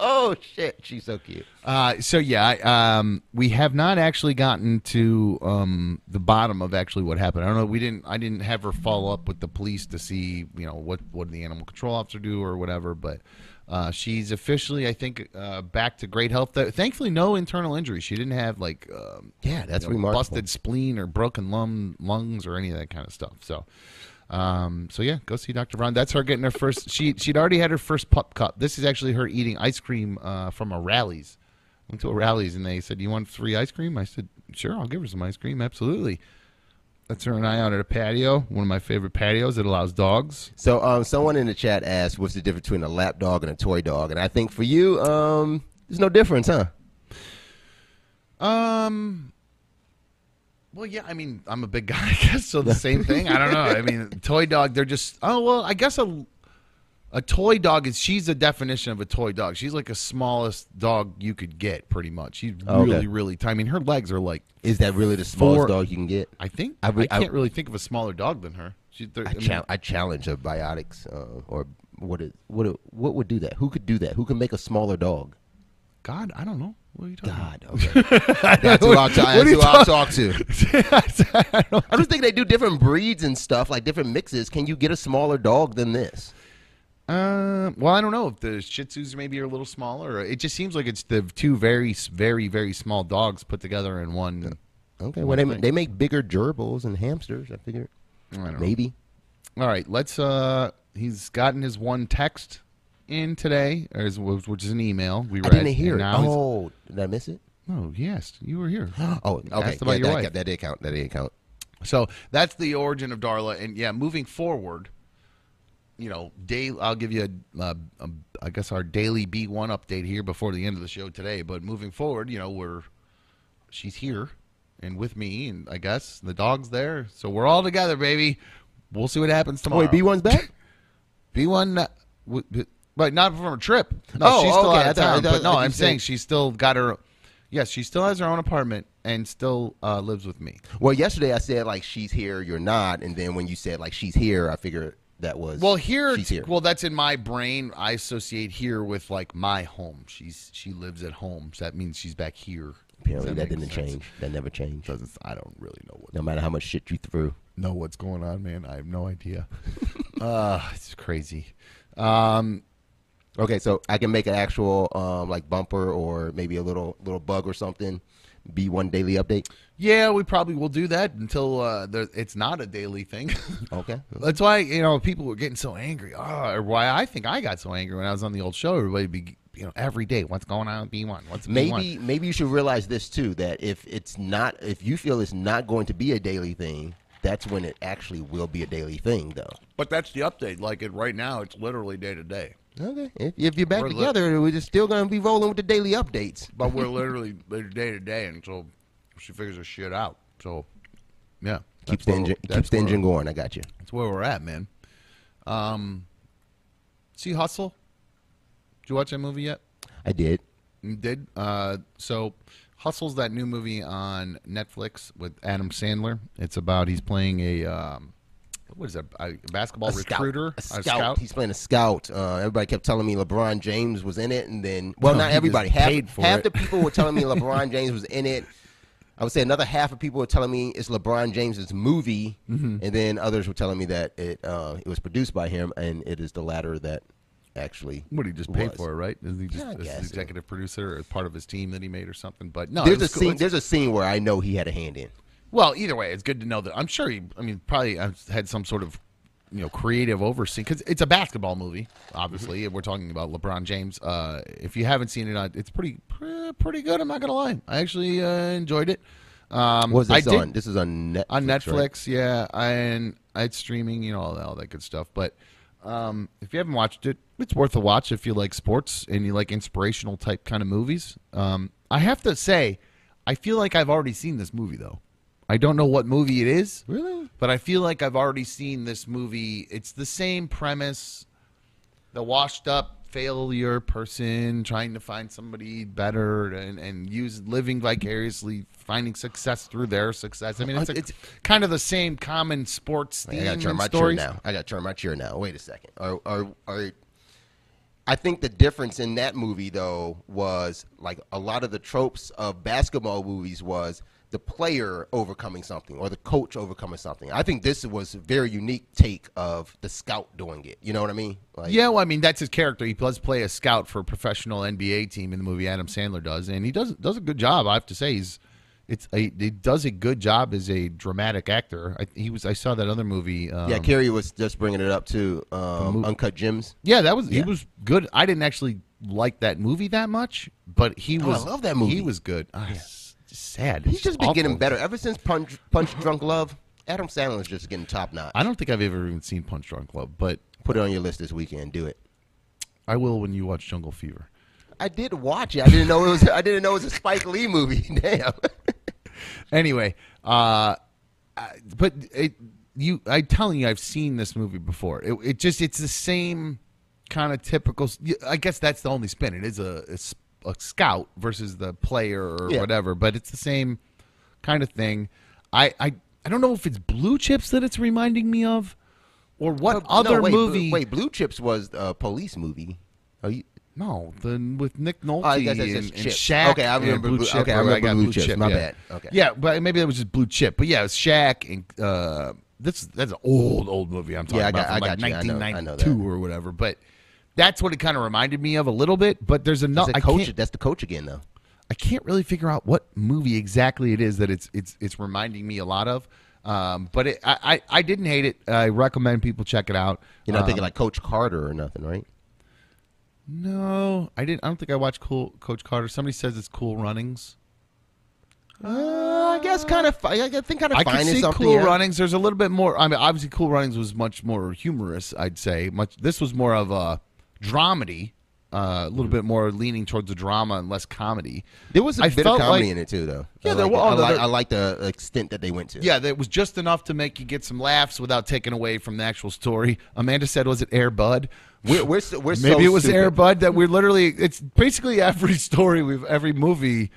Oh shit, she's so cute. Uh, so yeah, I- um, we have not actually gotten to um, the bottom of actually what happened. I don't know. We didn't. I didn't have her follow up with the police to see, you know, what what the animal control officer do or whatever. But uh, she's officially, I think, uh, back to great health. Thankfully, no internal injuries. She didn't have like um, Yeah, that's you know, remarkable. busted spleen or broken lung lungs or any of that kind of stuff. So. Um, so yeah, go see Dr. Brown. That's her getting her first. She she'd already had her first pup cup. This is actually her eating ice cream uh, from a Rally's. Went to a Rally's and they said, "You want free ice cream?" I said, "Sure, I'll give her some ice cream. Absolutely." That's her and I out at a patio, one of my favorite patios. that allows dogs. So, um, someone in the chat asked, "What's the difference between a lap dog and a toy dog?" And I think for you, um, there's no difference, huh? Um. Well, yeah. I mean, I'm a big guy, I guess. So the same thing. I don't know. I mean, toy dog. They're just. Oh well, I guess a a toy dog is. She's the definition of a toy dog. She's like a smallest dog you could get, pretty much. She's Oh, okay. really, really tiny. I mean, her legs are like. Is that really the smallest Four- dog you can get? I think. I I, I- can't really think of a smaller dog than her. She, they're- I, I mean, chal- I challenge a biotics, uh, or what? Is, what? What would do that? Who could do that? Who can make a smaller dog? God, I don't know. What are you talking God, okay. that's who I'll, ta- What that's you who talk- talk to. I don't- I'm just thinking they do different breeds and stuff, like different mixes. Can you get a smaller dog than this? Uh, well, I don't know if the Shih Tzus maybe are a little smaller. It just seems like it's the two very, very, very small dogs put together in one. Okay, One well they, they make bigger gerbils and hamsters. I figure I don't know. maybe. All right, let's. Uh, he's gotten his one text in today, or his, which is an email. We I read. didn't hear it. now Oh, did I miss it? no, yes, you were here. Oh, okay. Yeah, your that, wife. that did count. That did count. So that's the origin of Darla, and yeah, moving forward, you know, day. I'll give you a, uh, a, I guess our daily B one update here before the end of the show today. But moving forward, you know, we're she's here and with me, and I guess the dog's there, so we're all together, baby. We'll see what happens tomorrow. Wait, B one's back. B one, but not from a trip. No, Oh, she's still okay. out of town. But no, I'm saying she's still got her. Yes, she still has her own apartment and still uh, lives with me. Well, yesterday I said like she's here, you're not, and then when you said like she's here, I figured that was Well, here, She's here. well, that's in my brain. I associate here with like my home. She's she lives at home, so that means she's back here. Apparently Does that didn't sense? change. That never changed. Doesn't I don't really know what No matter how much shit you threw. know what's going on, man. I have no idea. uh, it's crazy. Um, Okay, so I can make an actual um, like bumper or maybe a little little bug or something. Be one daily update. yeah, we probably will do that until uh, there, it's not a daily thing. Okay. That's why you know people were getting so angry. Oh, or why I think I got so angry when I was on the old show. Everybody be you know every day. What's going on with B one? What's B1? Maybe maybe you should realize this too that if it's not if you feel it's not going to be a daily thing, that's when it actually will be a daily thing though. But that's the update. Like it right now, it's literally day to day. Okay. If, if you're back We're together, we're just still going to be rolling with the daily updates. But we're literally day to day until she figures her shit out. So, yeah, Keeps the engine keeps the engine going. I got you. That's where we're at, man. Um, see Hustle. Did you watch that movie yet? I did. You did. Uh, so Hustle's that new movie on Netflix with Adam Sandler. It's about he's playing a um, what is that? A basketball A scout. recruiter, A scout. He's playing a scout. Uh, everybody kept telling me LeBron James was in it, and then well, No, not everybody. Half, half it. the people were telling me LeBron James was in it. I would say another half of people were telling me it's LeBron James's movie, Mm-hmm. and then others were telling me that it uh, it was produced by him, and it is the latter that actually. What he just paid was. for it, right? Isn't he just Yeah, is guess. executive producer or part of his team that he made or something? But no, There's a cool. scene. There's a scene where I know he had a hand in. Well, either way, it's good to know that. I'm sure he. I mean, probably I've had some sort of, you know, creative overseeing because it's a basketball movie. Obviously, Mm-hmm. we're talking about LeBron James. Uh, if you haven't seen it, uh, it's pretty pretty good. I'm not gonna lie. I actually uh, enjoyed it. Um, What was I this did- on? This is on Netflix. on right? Yeah, and it's streaming, you know, all that, all that good stuff. But um, if you haven't watched it, it's worth a watch if you like sports and you like inspirational type kind of movies. Um, I have to say, I feel like I've already seen this movie though. I don't know what movie it is, Really? but I feel like I've already seen this movie. It's the same premise, the washed up failure person trying to find somebody better and, and use living vicariously, finding success through their success. I mean, it's, a, it's- kind of the same common sports I theme gotta turn my stories. chair now. I gotta turn my chair now. Wait a second. Or, or, or, I think the difference in that movie though was like a lot of the tropes of basketball movies was the player overcoming something or the coach overcoming something. I think this was a very unique take of the scout doing it. You know what I mean? Like, Yeah, well, I mean that's his character. He does play a scout for a professional NBA team in the movie. Adam Sandler does, and he does does a good job. I have to say, he's it's a, he does a good job as a dramatic actor. I, he was I saw that other movie. Um, Yeah, Kerry was just bringing it up too. Um, Uncut Gems. yeah, that was he was good. I didn't actually like that movie that much, but he Oh, I was. love that movie. He was good. Just sad. He's It's just been getting better ever since Punch, Punch Drunk Love. Adam Sandler's just getting top notch. I don't think I've ever even seen Punch Drunk Love, but Put it on your list this weekend. Do it. I will when you watch Jungle Fever. I did watch it. I didn't know it was. I didn't know it was a Spike Lee movie. Damn. anyway, uh, I- but it, you, I'm telling you, I've seen this movie before. It, it just, it's the same kind of typical. I guess that's the only spin. It is a, a a scout versus the player or Yeah. whatever, but it's the same kind of thing. I, I, I don't know if it's Blue Chips that it's reminding me of, or what No, other wait, movie. Blue, wait, Blue Chips was a police movie. Are you? No, the with Nick Nolte Oh, I guess that's and, and Shaq. Okay, I remember Blue Blue- Chip. okay, I remember got Blue Chips. My yeah. bad. Okay. Yeah, but maybe that was just Blue Chip. But yeah, it was Shaq and uh, this that's an old old movie. I'm talking Yeah, I about got- I like got you. I know- I know 1992 or whatever. But that's what it kind of reminded me of a little bit. But there's another. the I coach. That's the coach again, though. I can't really figure out what movie exactly it is that it's it's it's reminding me a lot of. Um, but it, I, I I didn't hate it. I recommend people check it out. You're not Um, thinking like Coach Carter or nothing, right? no, I didn't. I don't think I watched Cool Coach Carter. Somebody says it's Cool Runnings. Uh, I guess kind of. I think kind of I finding see. Cool yeah. Runnings. There's a little bit more. I mean, obviously, Cool Runnings was much more humorous. I'd say much. This was more of a dramedy, uh, a little bit more leaning towards the drama and less comedy. There was a I bit of felt comedy like- in it too, though. Yeah, I there like it. I oh, no, like, there- I like the extent that they went to. Yeah, that was just enough to make you get some laughs without taking away from the actual story. Amanda said, "Was it Air Bud?" we're we're, so- we're Maybe so it was stupid. Air Bud. That we're literally. It's basically every story we've every movie.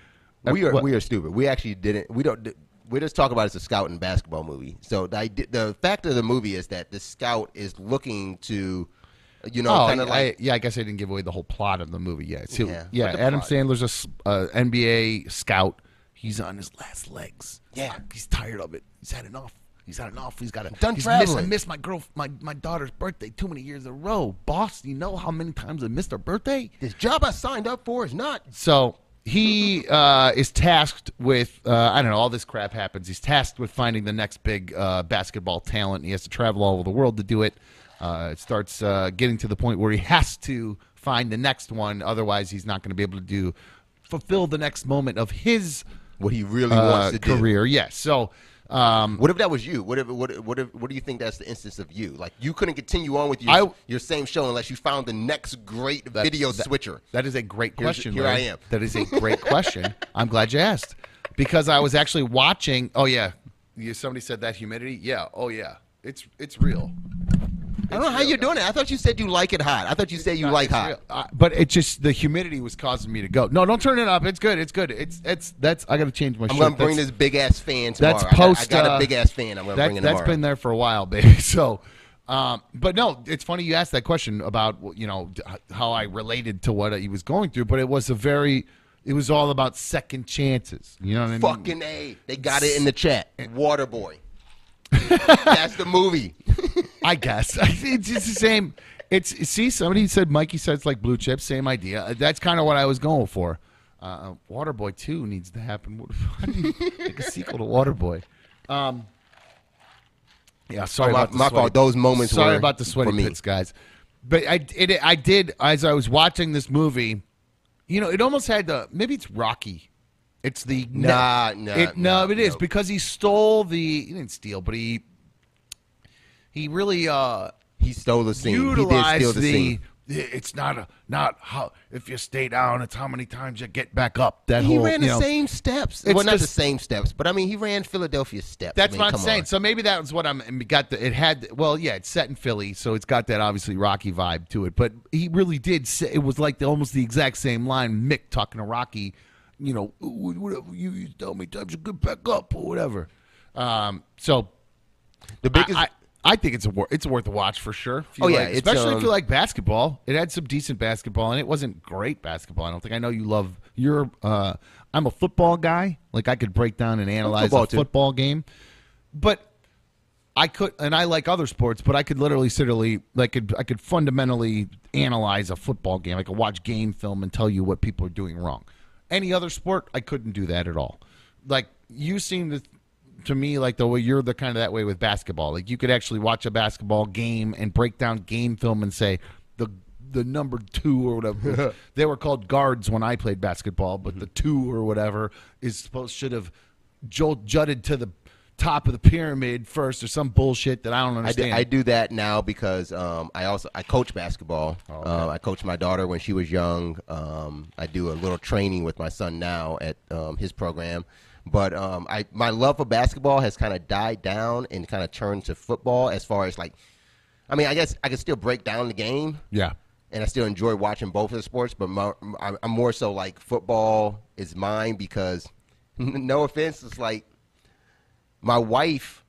We are What- we are stupid. We actually didn't. We don't. We just talk about it as a scout and basketball movie. So the the fact of the movie is that the scout is looking to, you know, oh, kind of I- yeah, I guess I didn't give away the whole plot of the movie yet. So, Yeah, yeah, Adam plot- Sandler's a s- uh, NBA scout. He's on his last legs. Yeah. Fuck, he's tired of it. He's had enough. He's had enough. He's got to Done he's miss, I traveling. missed my girl, my my daughter's birthday too many years in a row. Boss, you know how many times I missed her birthday? This job I signed up for is not. So he uh, is tasked with uh, I don't know all this crap happens. He's tasked with finding the next big uh, basketball talent. He has to travel all over the world to do it. Uh, it starts uh, getting to the point where he has to find the next one. Otherwise, he's not going to be able to do fulfill the next moment of his What he really uh, wants to do. career. Yes. So. Um, What if that was you? What if what if, what if, what do you think that's the instance of you? Like you couldn't continue on with your I- your same show unless you found the next great video that- switcher. That is a great Here's- question. here Larry. I am. That is a great question. I'm glad you asked because I was actually watching. Oh yeah, you, somebody said that humidity. Yeah. Oh yeah, it's it's real. I don't know how you're doing it. I thought you said you like it hot. I thought you said you like hot. Uh, but it just the humidity was causing me to go. No, don't turn it up. It's good. It's good. It's it's that's. I got to change my. I'm shirt. gonna bring That's- this big ass fan tomorrow. That's I got- post. I got, uh, a big ass fan. I'm gonna that, bring it That's tomorrow. been there for a while, baby. So, um, but no, it's funny you asked that question about you know d- how I related to what he was going through, but it was a very. It was all about second chances. You know what I mean? Fucking a. They got it in the chat. Waterboy. That's the movie. I guess it's just the same. It's see somebody said Mikey said it's like blue chips. Same idea. That's kind of what I was going for. Uh, Waterboy two needs to happen. What- How do you a sequel to Waterboy? Um, yeah, sorry Oh, my- about my sweaty- fault. Those moments Sorry about the sweaty pits, guys. But I it, I did as I was watching this movie. You know, it almost had the maybe it's Rocky. It's the Nah, nah, it, no, nah, it is no. because he stole the he didn't steal, but he he really uh He stole the scene. He did steal the, the, scene. it's not a not how if you stay down it's how many times you get back up that He whole ran you the know, same steps. Well, not the same steps, but I mean, he ran Philadelphia steps. that's I mean, what I'm come saying. on. So maybe that was what I'm and got the it had well yeah it's set in Philly so it's got that obviously Rocky vibe to it but he really did say it was like the, almost the exact same line Mick talking to Rocky you know "Wh- whatever you, you tell me times you get back up or whatever um so The biggest. I, I, think it's a wor- it's worth a watch for sure. If you Oh, yeah, like- especially if you um, like basketball. It had some decent basketball, and it wasn't great basketball. I don't think I know you love. You're. Uh, I'm a football guy. Like I could break down and analyze football, a too. football game, but I could, and I like other sports, but I could literally, literally, like, could I could fundamentally analyze a football game. I could watch game film and tell you what people are doing wrong. Any other sport, I couldn't do that at all. Like you seem to, to me, like the way you're the kind of that way with basketball. Like you could actually watch a basketball game and break down game film and say the the number two or whatever they were called guards when I played basketball, but the two or whatever is supposed should have jolt jutted to the top of the pyramid first or some bullshit that I don't I do, understand. I do that now because um, I also I coach basketball. Oh, um, I coached my daughter when she was young. Um, I do a little training with my son now at um, his program. But um, I my love for basketball has kind of died down and kind of turned to football. As far as like, I mean, I guess I can still break down the game, yeah. and I still enjoy watching both of the sports. But my, I'm more so like football is mine because, no offense, it's like my wife.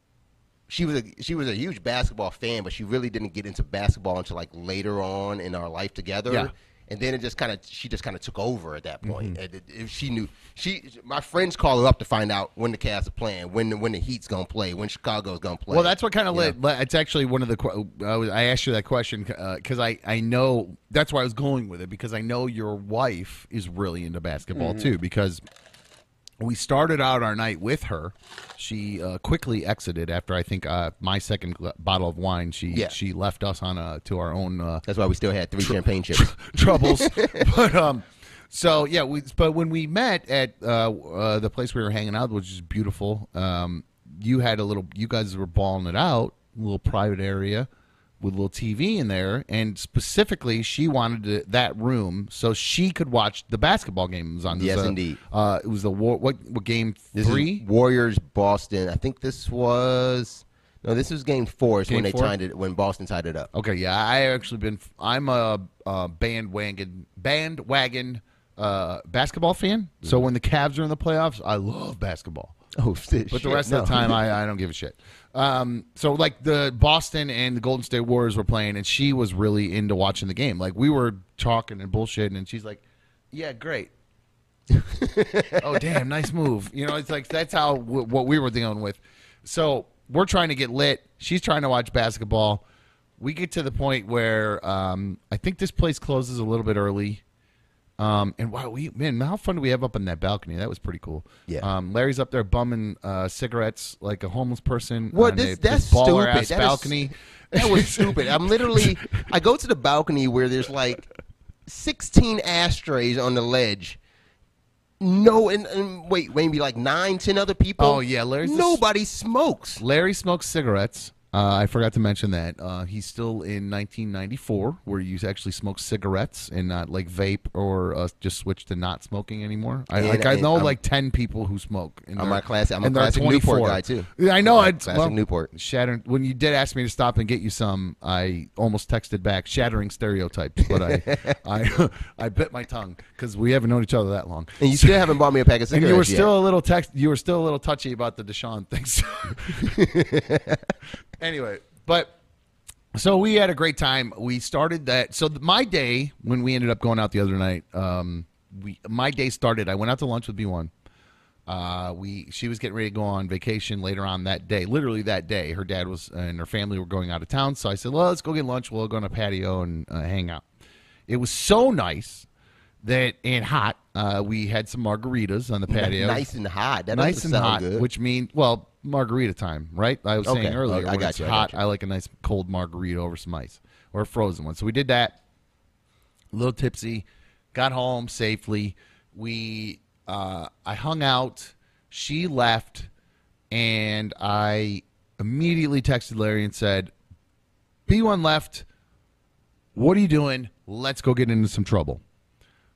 She was a she was a huge basketball fan, but she really didn't get into basketball until like later on in our life together. Yeah. And then it just kind of she just kind of took over at that Mm-hmm. point. And it, it- she knew she my friends call her up to find out when the Cavs are playing, when the, when the Heat's gonna play, when Chicago's gonna play. Well, that's what kind of you know? lit. le- It's actually one of the. I was- I asked you that question because I I know that's why I was going with it because I know your wife is really into basketball Mm-hmm. too because we started out our night with her. She uh, quickly exited after I think uh, my second gl- bottle of wine. She Yeah. she left us on a to our own uh, That's why we still had three champagne chips. troubles. but um, so yeah, we but when we met at uh, uh, the place we were hanging out, which is beautiful, um, you had a little. You guys were balling it out, a little private area with a little TV in there, and specifically, she wanted to, that room so she could watch the basketball games on. This, Yes, uh, indeed. Uh, it was the war. What, what game This three? Warriors Boston. I think this was no, this was game four. Is Game when they four? tied it when Boston tied it up. Okay, yeah, I actually been. I'm a, a bandwagon bandwagon uh, basketball fan. So when the Cavs are in the playoffs, I love basketball. Oh shit! But the rest of the time, I, I don't give a shit. Um, so like the Boston and the Golden State Warriors were playing, and she was really into watching the game. Like we were talking and bullshitting, and she's like, "Yeah, great." oh damn, nice move. You know, it's like that's how w- what we were dealing with. So we're trying to get lit. She's trying to watch basketball. We get to the point where um, I think this place closes a little bit early. Um, and wow, we man, how fun do we have up on that balcony? That was pretty cool. Yeah. Um, Larry's up there bumming uh, cigarettes like a homeless person. What on this a, that's this stupid. That is- balcony. that was stupid. I'm literally I go to the balcony where there's like 16 ashtrays on the ledge. No, and, and wait, maybe like nine, ten other people. Oh, yeah, Larry's Nobody smokes. Larry smokes cigarettes. Uh, I forgot to mention that uh, he's still in 1994, where you actually smoke cigarettes and not like vape or uh, just switch to not smoking anymore. I, And- like, I know I'm- like 10 people who smoke. And I'm they're- a classic- I'm a and classic Newport guy, too. Yeah, I know. A classic well, Newport. Shattering. When you did ask me to stop and get you some, I almost texted back, shattering stereotypes, but I, I, I bit my tongue because we haven't known each other that long. And you still haven't bought me a pack of And cigarettes you were yet. still a little text. You were still a little touchy about the Deshaun things. anyway, but so we had a great time. We started that. So my day when we ended up going out the other night, um, we my day started. I went out to lunch with B one. Uh, we she was getting ready to go on vacation later on that day. Literally that day, her dad was and her family were going out of town. So I said, "Well, let's go get lunch. We'll go on a patio and uh, hang out." It was so nice that and hot. Uh, we had some margaritas on the patio nice and hot. That nice and hot, good. which means well, margarita time, right? I was Okay. saying earlier, Okay, I when got it's you, hot, you. I like a nice cold margarita over some ice or a frozen one. So we did that. A little tipsy, got home safely. We, uh, I hung out. She left, and I immediately texted Larry and said, "B1 left. What are you doing? Let's go get into some trouble."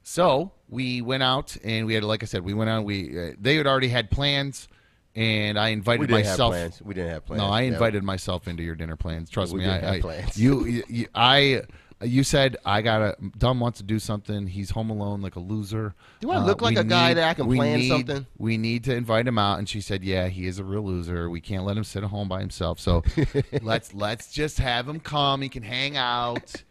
So we went out and we had, like I said, we went out. We uh, they had already had plans, and I invited myself. We didn't have plans. No, I No. invited myself into your dinner plans. Trust We me, I, have I plans. you, you, you, I, you said I gotta. Dumb wants to do something. He's home alone like a loser. Do I Uh, look like we a guy that I can plan need- something? We need to invite him out, and she said, "Yeah, he is a real loser. We can't let him sit at home by himself. So let's let's just have him come. He can hang out."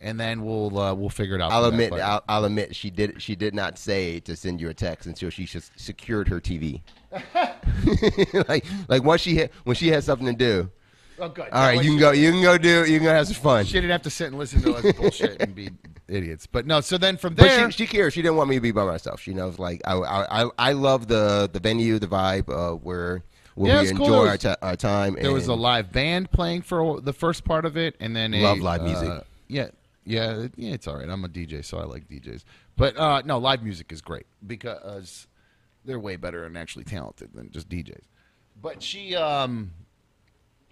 And then we'll uh, we'll figure it out. I'll admit, I'll, I'll admit, she did. She did not say to send you a text until she just secured her TV. like, like once she had, when she had something to do. Oh, good. All right, you can go. You can go do. You can go have some fun. She didn't have to sit and listen to us bullshit and be idiots. But no, so then from But there, she, she cares. She didn't want me to be by myself. She knows, like, I, I, I- I love the the venue, the vibe, uh, where where Yeah, we it's cool. enjoy our, ti- our time. there was a live band playing for the first part of it, and then a, Love live music. uh, yeah, yeah, yeah. It's all right. I'm a DJ, so I like DJs. But uh, no, live music is great because they're way better and actually talented than just DJs. But she, um,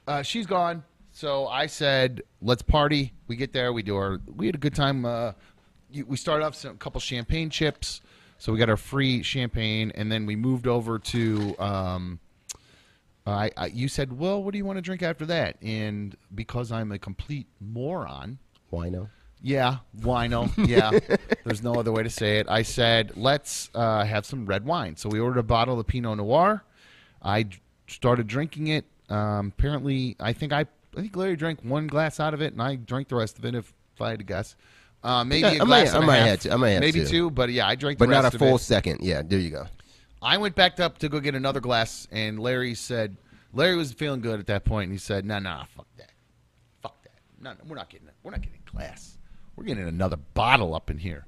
uh, she's gone. So I said, "Let's party." We get there. We do our. We had a good time. Uh, we started off some a couple champagne chips. So we got our free champagne, and then we moved over to. Um, I, I you said, "Well, what do you want to drink after that?" And because I'm a complete moron, wino. Yeah, wino. Yeah, there's no other way to say it. I said, let's uh, have some red wine. So we ordered a bottle of Pinot Noir. I d- started drinking it. Um, apparently, I think I, I think Larry drank one glass out of it, and I drank the rest of it. If, if I had to guess, uh, maybe a I might- glass I and a might half. have to- I might have maybe to. two, but yeah, I drank, But the not rest a of full it. second. Yeah, there you go. I went back up to go get another glass, and Larry said, Larry was feeling good at that point, and he said, "No, no, fuck that, fuck that. No, no, we're not getting it. We're not getting glass. We're getting another bottle up in here."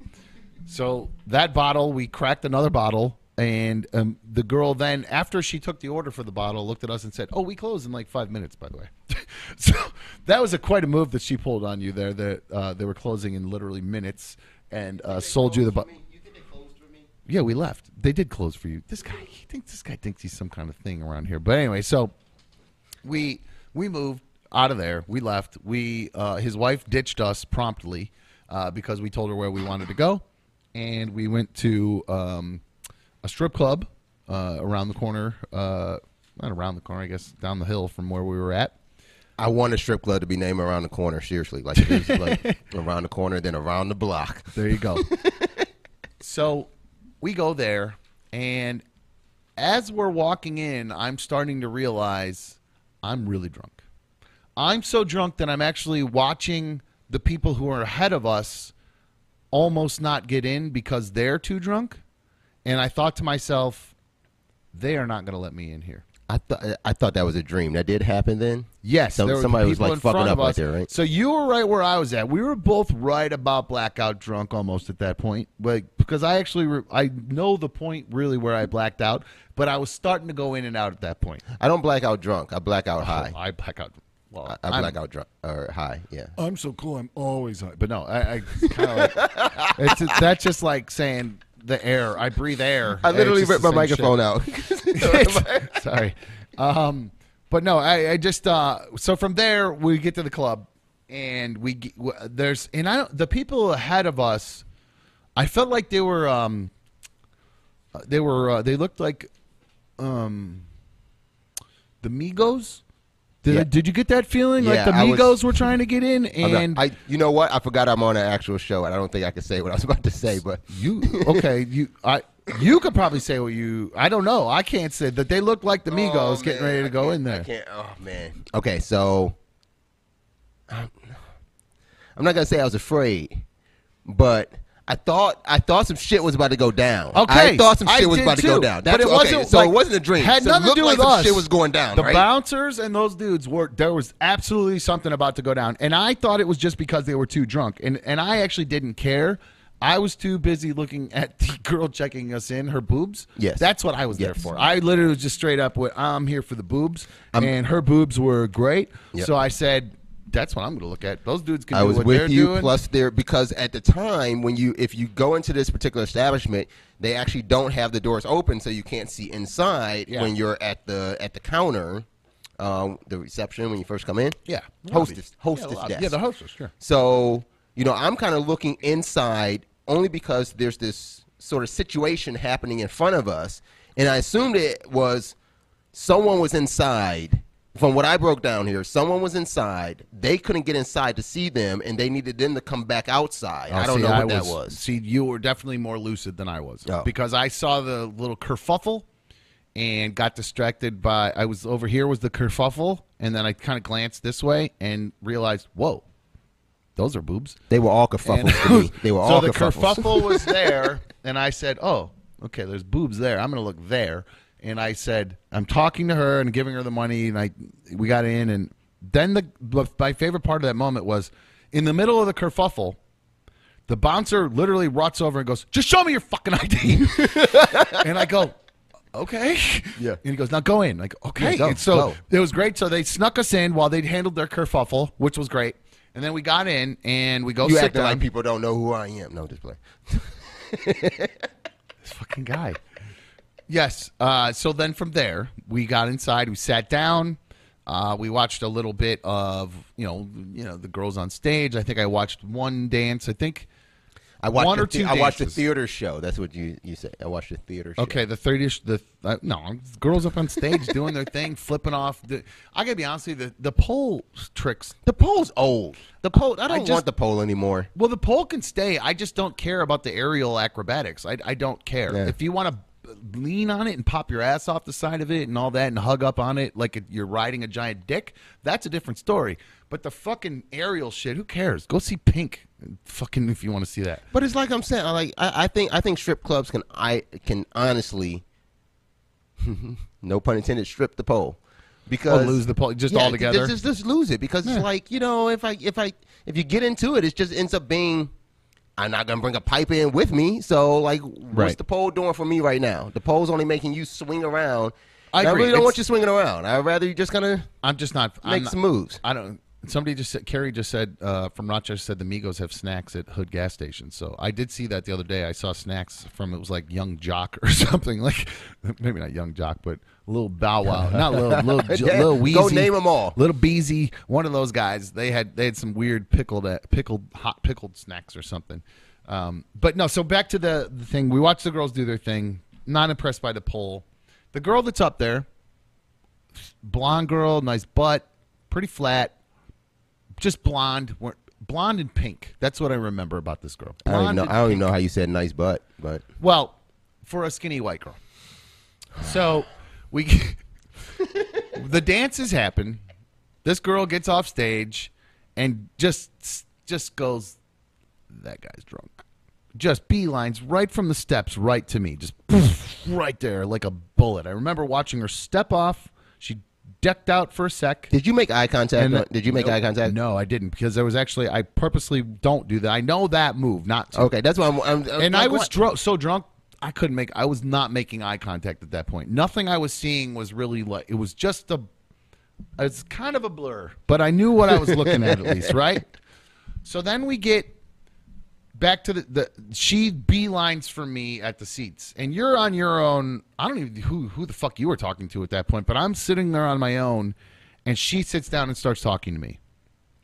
So that bottle, we cracked another bottle, and um, the girl then, after she took the order for the bottle, looked at us and said, "Oh, we close in like five minutes, by the way." so that was a quite a move that she pulled on you there. That uh, they were closing in literally minutes, and uh, sold you the bottle. Yeah, we left. They did close for you. This guy, he thinks this guy thinks he's some kind of thing around here. But anyway, so we we moved out of there. We left. We uh, his wife ditched us promptly uh, because we told her where we wanted to go, and we went to um, a strip club uh, around the corner. Uh, not around the corner, I guess, down the hill from where we were at. I want a strip club to be named around the corner. Seriously, like it is like around the corner, then around the block. There you go. so we go there, and as we're walking in, I'm starting to realize I'm really drunk. I'm so drunk that I'm actually watching the people who are ahead of us almost not get in because they're too drunk. And I thought to myself, they are not going to let me in here. I thought I thought that was a dream. That did happen then. Yes, So there were somebody was, like, in fucking up right there, right? So you were right where I was at. We were both right about blackout drunk almost at that point, like because I actually I know the point really where I blacked out, but I was starting to go in and out at that point. I don't blackout drunk. I black out high. Oh, I black out. Well, I, I I'm- black out drunk or high. Yeah. I'm so cool. I'm always high. But no, I, I kind of like it's that's just like saying the air. I breathe air. I literally It's just ripped my the same microphone shit. out. Sorry. Um, but no, I, I just uh, so from there we get to the club and we g- w- there's and I don't, the people ahead of us. I felt like they were um, uh, they were uh, they looked like um, the Migos. Did, Yeah. did you get that feeling like the I was- Migos were trying to get in and I, you know what? I forgot I'm on an actual show, and I don't think I can say what I was about to say. But You okay? You I you could probably say what you. I don't know. I can't say that they look like the oh, Migos Oh, getting man, ready to I go in I there. can't. Oh man. Okay, so I'm, I'm not gonna say I was afraid, but I thought I thought some shit was about to go down. Okay, I thought some I shit was did about to go too, down. but That's it okay, wasn't So like- it wasn't a dream. Had So it nothing to do like with us. shit was going down. The right? bouncers and those dudes were there was absolutely something about to go down, and I thought it was just because they were too drunk, and and I actually didn't care. I was too busy looking at the girl checking us in, her boobs. Yes. that's what I was there for. I literally was just straight up with, "I'm here for the boobs," and her boobs were great. Yep. So I said, "That's what I'm going to look at. Those dudes can I was with you. doing." Plus, there because at the time when you if you go into this particular establishment, they actually don't have the doors open, so you can't see inside Yeah. when you're at the at the counter, um, the reception when you first come in. yeah, hostess, hostess lobby. desk. Yeah, the hostess. Sure. So, you know, I'm kind of looking inside only because there's this sort of situation happening in front of us. And I assumed it was someone was inside. From what I broke down here, someone was inside. They couldn't get inside to see them, and they needed them to come back outside. Oh, I don't Oh, see, know what that was. See, you were definitely more lucid than I was Oh. because I saw the little kerfuffle and got distracted by. I was over here was the kerfuffle, and then I kind of glanced this way and realized, whoa, those are boobs. They were all And kerfuffles to me. They were so all the kerfuffles. kerfuffle was there, and I said, "Oh, okay. There's boobs there. I'm going to look there." And I said, "I'm talking to her and giving her the money." And I, we got in, and then the my favorite part of that moment was in the middle of the kerfuffle. The bouncer literally ruts over and goes, "Just show me your fucking ID." and I go, "Okay." Yeah. And he goes, "Now go in." Like, okay. Yeah, go, and so go. it was great. So they snuck us in while they'd handled their kerfuffle, which was great. And then we got in and we go You sit acting down. like people don't know who I am. No, just play. This fucking guy. Yes. Uh, so then from there, we got inside. We sat down. Uh, we watched a little bit of you know you know the girls on stage. I think I watched one dance. I think I watched One the or two the- I watched dances. theater show. That's what you you say. I watched a theater show. okay the thirty the uh, no girls up on stage doing their thing, flipping off. The, I gotta be honest with you, the the pole tricks. The pole's old. The pole. I don't just- want the pole anymore. Well, the pole can stay. I just don't care about the aerial acrobatics. I, I don't care. Yeah. If you want to lean on it and pop your ass off the side of it and all that and hug up on it like you're riding a giant dick, that's a different story. But the fucking aerial shit, who cares? Go see Pink. Fucking if you want to see that. But it's like I'm saying. I Like I, I think I think strip clubs can I can honestly, no pun intended, strip the pole because Or lose the pole just yeah, altogether. Just, just lose it because Yeah. it's like you know if I if I if you get into it, it just ends up being. I'm not gonna bring a pipe in with me, so like, what's Right. the pole doing for me right now? The pole's only making you swing around. I agree. really don't want you swinging around. I'd rather you just kind of I'm just not. I'm make not- some moves. I don't. Somebody just said. Carrie just said uh, from Rochester said the Migos have snacks at Hood gas stations. So I did see that the other day. I saw snacks from it was like Young Joc or something like maybe not Young Joc, but little Bow Wow, not little little Yeah, little Weezy. go name 'em all. Little Beezy, one of those guys. They had they had some weird pickled uh, pickled hot pickled snacks or something. Um, but no, so back to the, the thing. We watched the girls do their thing. Not impressed by the poll. The girl that's up there, blonde girl, nice butt, pretty flat, just blonde, blonde and pink. That's what I remember about this girl. I don't even know. I don't even know how you said nice butt, but Well, for a skinny white girl. So we, the dances happen. This girl gets off stage and just just goes, "That guy's drunk." Just beelines right from the steps right to me, just right there like a bullet. I remember watching her step off She decked out for a sec. Did you make eye contact? And- uh, Did you make Nope. eye contact? No, I didn't because there was actually I purposely don't do that. I know that move not to. Okay, that's why I'm. I'm, I'm and I was dro- so drunk I couldn't make. I was not making eye contact at that point. Nothing I was seeing was really like. It was just a. It's kind of a blur, but I knew what I was looking at at least, right? So then we get back to the, the she beelines for me at the seats, and you're on your own. I don't even who who the fuck you were talking to at that point, but I'm sitting there on my own, and she sits down and starts talking to me.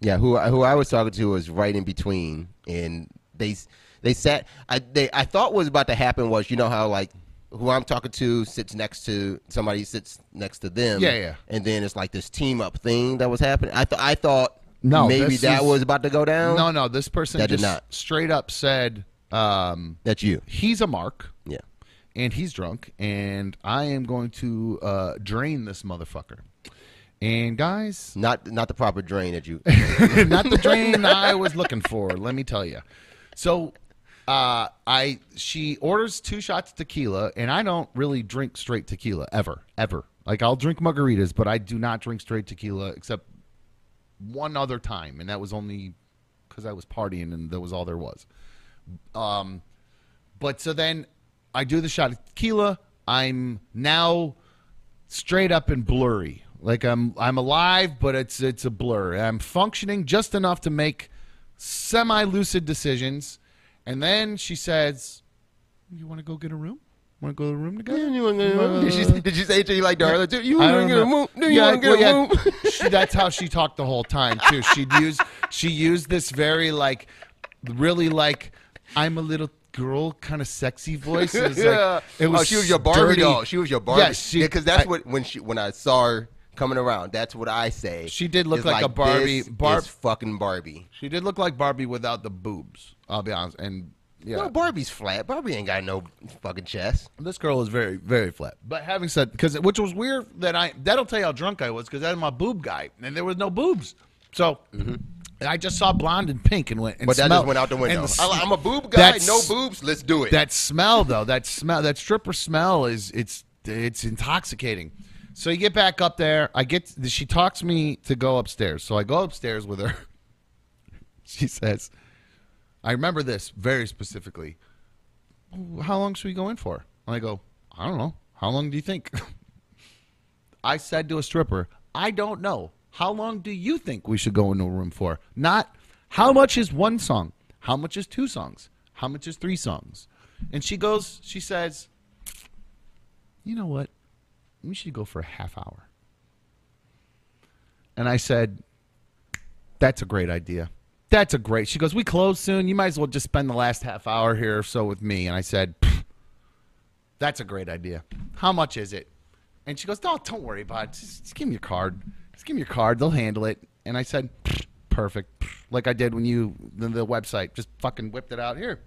Yeah, who I- who I was talking to was right in between, and they they sat. I they I thought what was about to happen was you know how like who I'm talking to sits next to somebody sits next to them. Yeah, yeah. And then it's like this team up thing that was happening. I thought I thought No, maybe that is- was about to go down. No, no, this person That did just not. straight up said, um, that's you. "He's a mark." Yeah. and he's drunk, and I am going to uh, drain this motherfucker. And guys, Not not the proper drain that you. not the drain I was looking for. Let me tell you. So, uh, I she orders two shots tequila, and I don't really drink straight tequila ever, ever. Like I'll drink margaritas, but I do not drink straight tequila except one other time, and that was only because I was partying, and that was all there was. Um, but so then I do the shot of tequila. I'm now straight up and blurry. Like I'm I'm alive, but it's it's a blur. I'm functioning just enough to make semi lucid decisions. And then she says, "You want to go get a room? Want to go to the room together?" Uh, did, she, did she say to you like Darla? Do you want to don't get a know. room? Do you Yeah, want to get well, a room? yeah. She- that's how she talked the whole time too. She used she used this very like really like I'm a little girl kind of sexy voice. It was like it was oh, she was your Barbie dirty. doll. She was your Barbie. Yes, she- yeah, because that's I- what when she when I saw her coming around, that's what I say. She did look It's like a Barbie- This Barb- is fucking Barbie. She did look like Barbie without the boobs. I'll be honest. And yeah, No, Barbie's flat. Barbie ain't got no fucking chest. This girl is very, very flat. But having said, because which was weird that I that'll tell you how drunk I was because that's my boob guy and there was no boobs. So I just saw blonde and pink and went. And Mm-hmm. But that smelled- just went out the window. the I'm a boob guy. No boobs. Let's do it. That smell though, that smell, that stripper smell is it's it's intoxicating. So you get back up there. I get she talks me to go upstairs. So I go upstairs with her. She says, "I remember this very specifically. How long should we go in for?" And I go, "I don't know. How long do you think?" I said to a stripper, "I don't know. How long do you think we should go into a room for? Not how much is one song? How much is two songs? How much is three songs?" And she goes, she says, "You know what? We should go for a half hour." And I said, "That's a great idea. That's a great." She goes, "We close soon. You might as well just spend the last half hour here or so with me." And I said, "That's a great idea. How much is it?" And she goes, "No, don't worry about it. Just, just give me your card. Just give me your card. They'll handle it." And I said, "Perfect, like I did when you the, the website just fucking whipped it out here.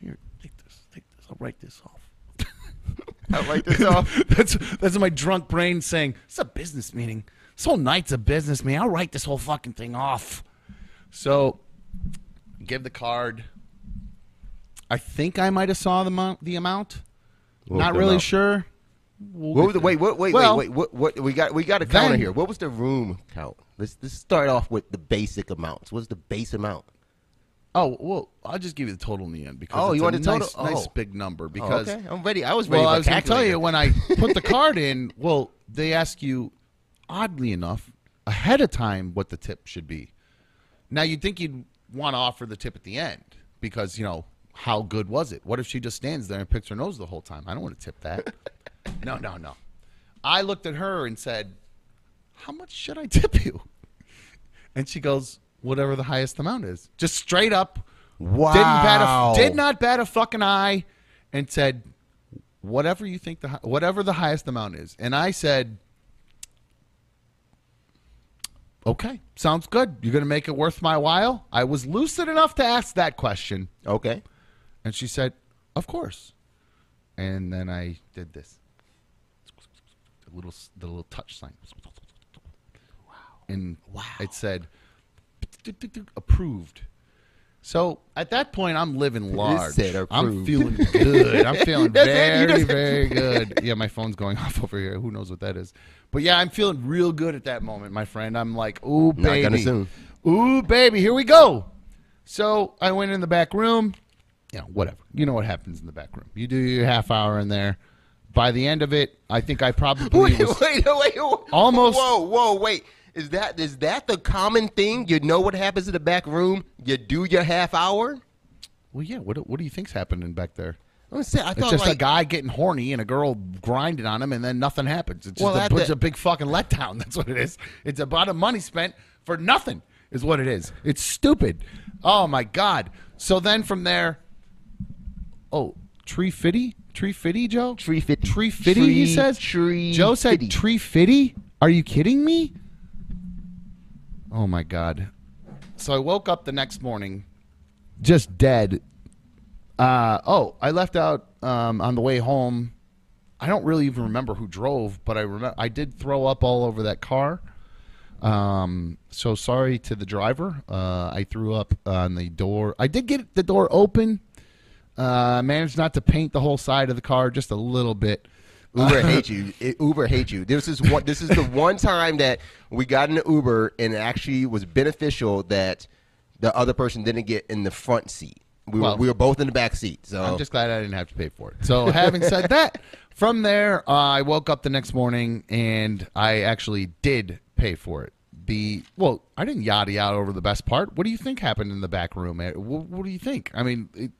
Here, take this. Take this. I'll write this off." I like this off. that's that's my drunk brain saying it's a business meeting. This whole night's a business meeting. I'll write this whole fucking thing off. So, give the card. I think I might have saw the amount. The amount. What Not really amount? sure. What was the, wait, wait, wait, Well, wait, wait. What, what, we got, we got a counter here. What was the room count? Let's, let's start off with the basic amounts. What's the base amount? Oh well, I'll just give you the total in the end because Oh, you a want the total? nice, nice Oh. big number. Oh, Because okay, I'm ready. I was ready. well, I was going to tell you when I put the card in. Well, they ask you, oddly enough, ahead of time what the tip should be. Now you'd think you'd want to offer the tip at the end because you know how good was it? What if she just stands there and picks her nose the whole time? I don't want to tip that. no, no, no. I looked at her and said, "How much should I tip you?" And she goes, "Whatever the highest amount is." Just straight up. Wow. Didn't bat a, did not bat a fucking eye, and said, "Whatever you think the whatever the highest amount is." And I said, "Okay, sounds good. You're going to make it worth my while." I was lucid enough to ask that question, Okay. and she said, "Of course." And then I did this, the little the little touch sign. Wow. And it said, "Approved." So at that point, I'm living large. I'm feeling good. I'm feeling you very, very good. Yeah, my phone's going off over here. Who knows what that is? But yeah, I'm feeling real good at that moment, my friend. I'm like, ooh, baby. soon. Ooh, baby, here we go. So I went in the back room. Yeah, whatever. You know what happens in the back room. You do your half hour in there. By the end of it, I think I probably Wait, was wait, wait, wait. Almost- Whoa, whoa, wait. Is that is that the common thing? You know what happens in the back room? You do your half hour. Well, yeah. What what do you think's happening back there? I'm saying, I It's thought just a guy getting horny and a girl grinding on him, and then nothing happens. It's just Well, a, it's the- a big fucking letdown. That's what it is. It's a lot of money spent for nothing. Is what it is. It's stupid. Oh my god. So then from there, oh tree fitty, tree fitty, Joe. Tree fitty. Tree fitty. he says. tree Joe said fitty. tree fitty. Are you kidding me? Oh my god. So I woke up the next morning, just dead. Uh, oh, I left out um, on the way home. I don't really even remember who drove, but I remember I did throw up all over that car. Um, so sorry to the driver. Uh, I threw up on the door. I did get the door open. Uh, managed not to paint the whole side of the car, just a little bit. Uber hates you. It, Uber hates you. This is one. This is the one time that we got in an Uber and it actually was beneficial that the other person didn't get in the front seat. We Well- were we were both in the back seat. So I'm just glad I didn't have to pay for it. So, having said that, from there, uh, I woke up the next morning and I actually did pay for it. The well, I didn't yada yada over the best part. What do you think happened in the back room? Eh, What, what do you think? I mean, it,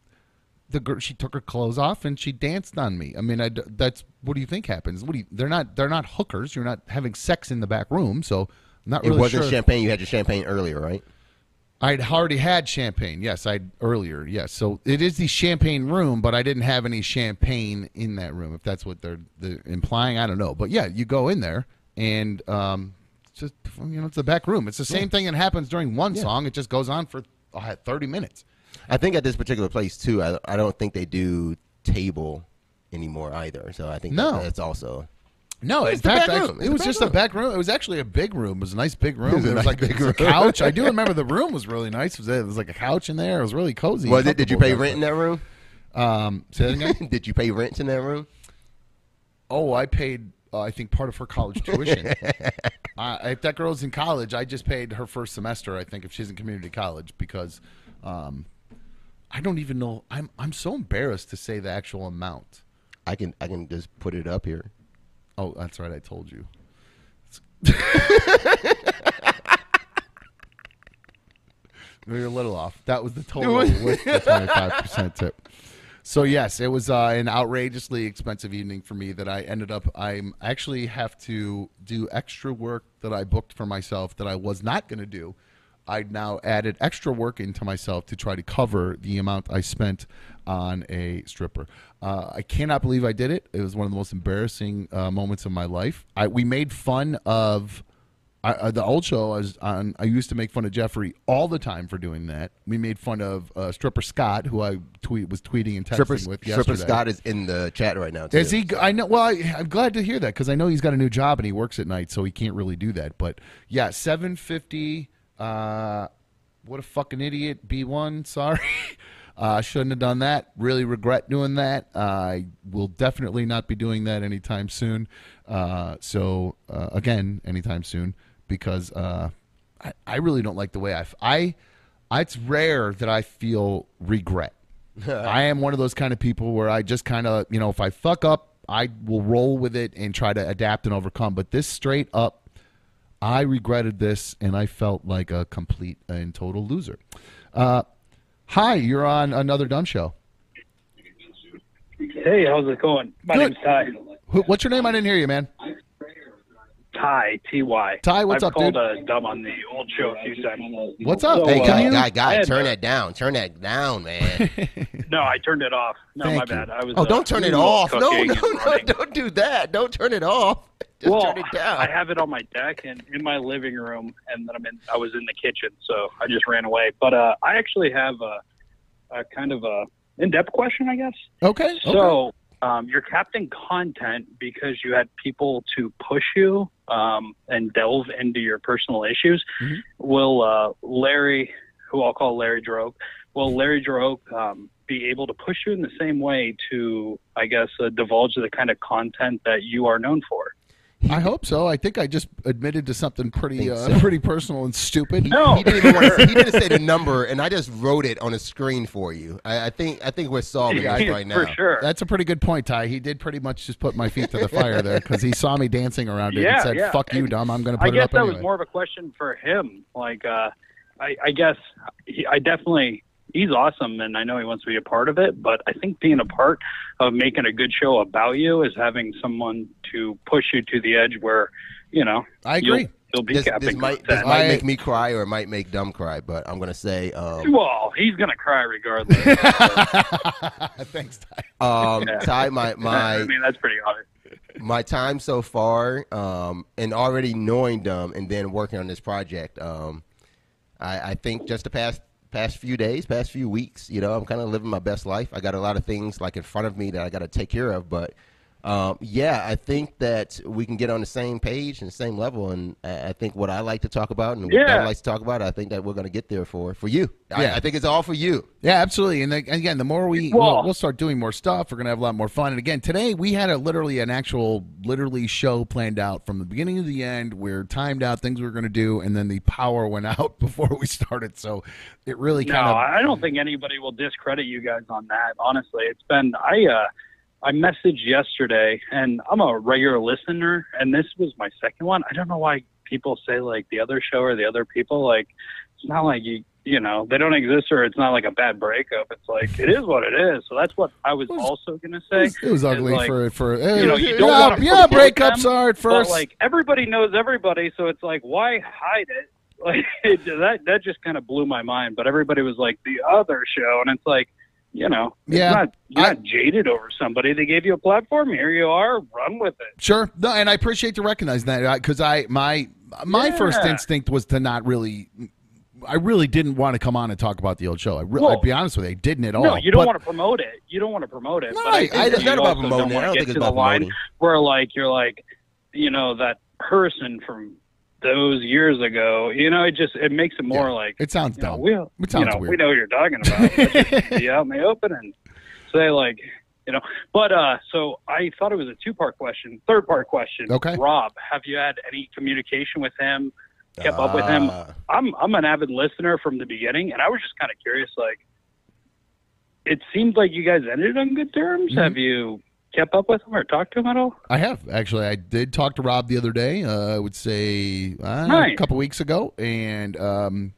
the girl she took her clothes off and she danced on me. I mean, I that's what do you think happens? What do you? They're not they're not hookers. You're not having sex in the back room, so I'm not it really wasn't sure. champagne. You had your champagne earlier, right? I'd already had champagne. Yes, I'd earlier. Yes, so it is the champagne room, but I didn't have any champagne in that room. If that's what they're, they're implying, I don't know. But yeah, you go in there and um, it's just you know it's the back room. It's the same thing that happens during one song. It just goes on for uh, thirty minutes. I think at this particular place too. I, I don't think they do table anymore either. So I think No. that, that's also No, in It's the fact, back I- room. It's it the was back just a room. back room. It was actually a big room. It was a nice big room. was a There was nice like big there was a room. couch. I do remember the room was really nice. It was, there was like a couch in there. It was really cozy. was it? Did you comfortable pay rent in that room? Um, say that again. did you pay rent in that room? Oh, I paid. Uh, I think part of her college tuition. uh, if that girl's in college, I just paid her first semester. I think if she's in community college because um, I don't even know. I'm I'm so embarrassed to say the actual amount. I can I can just put it up here. Oh, that's right. I told you. You're a little off. That was the total with the 25% tip. So yes, it was uh, an outrageously expensive evening for me that I ended up. I'm actually have to do extra work that I booked for myself that I was not going to do. I now added extra work into myself to try to cover the amount I spent on a stripper. Uh, I cannot believe I did it. It was one of the most embarrassing uh, moments of my life. I, we made fun of I, uh, the old show I was on. I used to make fun of Jeffrey all the time for doing that. We made fun of uh, stripper Scott, who I tweet was tweeting and texting Stripper, with Stripper. Scott is in the chat right now. Too. Is he? I know. Well, I, I'm glad to hear that because I know he's got a new job and he works at night, so he can't really do that. But yeah, 750. Uh, what a fucking idiot. B1. Sorry. Uh, shouldn't have done that. Really regret doing that. I will definitely not be doing that anytime soon. Uh, so uh, again, anytime soon because uh, I, I really don't like the way I. f- I. It's rare that I feel regret. I am one of those kind of people where I just kind of, you know, if I fuck up, I will roll with it and try to adapt and overcome. But this straight up, I regretted this and I felt like a complete and total loser. Uh, hi, you're on another dumb show. Hey, how's it going? My Good. name's Ty. Who, what's your name? I didn't hear you, man. Ty, T-Y. Ty, what's I've up, called, dude? Uh, dumb on the old show a few times. What's up? So, Hey, uh, guy, you- guy, I guy, had turn to- that down. Turn that down, man. No, I turned it off. No, Thank my you. bad. I was. oh, uh, don't turn it doing a little off. No, no, no, don't do that. Don't turn it off. Just well, turn it down. I have it on my deck and in my living room, and then I'm in. I was in the kitchen, so I just ran away. But uh, I actually have a, a kind of a in-depth question, I guess. Okay. okay. So um, you're capping content because you had people to push you um, and delve into your personal issues. Mhm. Will uh, Larry, who I'll call Larry Droke, will Larry Droke um, be able to push you in the same way to, I guess, uh, divulge the kind of content that you are known for? I hope so. I think I just admitted to something pretty, uh, so. pretty personal and stupid. No, He didn't even want to, he didn't say the number, and I just wrote it on a screen for you. I, I think I think we're solving this right now. for sure. That's a pretty good point, Ty. He did pretty much just put my feet to the fire there because he saw me dancing around it Yeah, and said, yeah. "Fuck you, And dumb. I'm going to I put it guess that anyway." was more of a question for him. Like, uh, I, I guess he, I definitely he's awesome, and I know he wants to be a part of it. But I think being a part of making a good show about you is having someone to push you to the edge where, you know, I agree. You'll, you'll be This, capping this might this might make me cry or it might make dumb cry, but I'm gonna say um, well, he's gonna cry regardless. Thanks, Ty. um, Yeah. Ty, my my I mean, that's pretty obvious. my time so far, um, and already knowing them and then working on this project, um, I, I think just the past past few days, past few weeks, you know, I'm kind of living my best life. I got a lot of things like in front of me that I got to take care of, but um, yeah, I think that we can get on the same page and the same level, and I I think what I like to talk about and what Yeah. Dan likes to talk about, I think that we're going to get there for for you. I, Yeah. I think it's all for you. Yeah, absolutely. And, the, and again, the more we Well- we'll, we'll start doing more stuff, we're gonna have a lot more fun. And again, today we had a literally an actual literally show planned out from the beginning to the end. We're timed out things we were gonna do, and then the power went out before we started. So it really No, kind of I don't think anybody will discredit you guys on that. Honestly, it's been I uh I messaged yesterday, and I'm a regular listener, and this was my second one. I don't know why people say like the other show or the other people. Like it's not like you you know they don't exist or it's not like a bad breakup. It's like it is what it is. So that's what I was was- also gonna it say. was, it was ugly like, for for you eh, know, you don't eh, yeah, wanna yeah breakups them, are at first. Like everybody knows everybody, so it's like why hide it? Like it, that that just kind of blew my mind. But everybody was like the other show, and it's like, you know, Yeah, not you're I- not jaded over somebody. They gave you a platform. Here you are. Run with it. Sure, no, and I appreciate you recognizing that uh, because I my my first instinct was to not really. I really didn't want to come on and talk about the old show. I re- Well, I'll be honest with you, I didn't at all. No, you don't But- want to promote it. You don't want to promote it. No, but I, I- it's not about promoting it. I don't get think it's to the about line promoting. where like you're like, you know, that person from those years ago. You know, it just it makes it more Yeah. like It sounds you know, dumb. we, It you know, weird. we know what you're talking about. yeah, just be out in the open and say like, you know. But uh, so I thought it was a two part question. Third part question. Okay. Rob, have you had any communication with him? Kept up with him? Ah. I'm I'm an avid listener from the beginning, and I was just kind of curious. Like, it seemed like you guys ended on good terms. Mm-hmm. Have you kept up with him or talked to him at all? I have actually. I did talk to Rob the other day. Uh, I would say uh, a couple weeks ago, and um,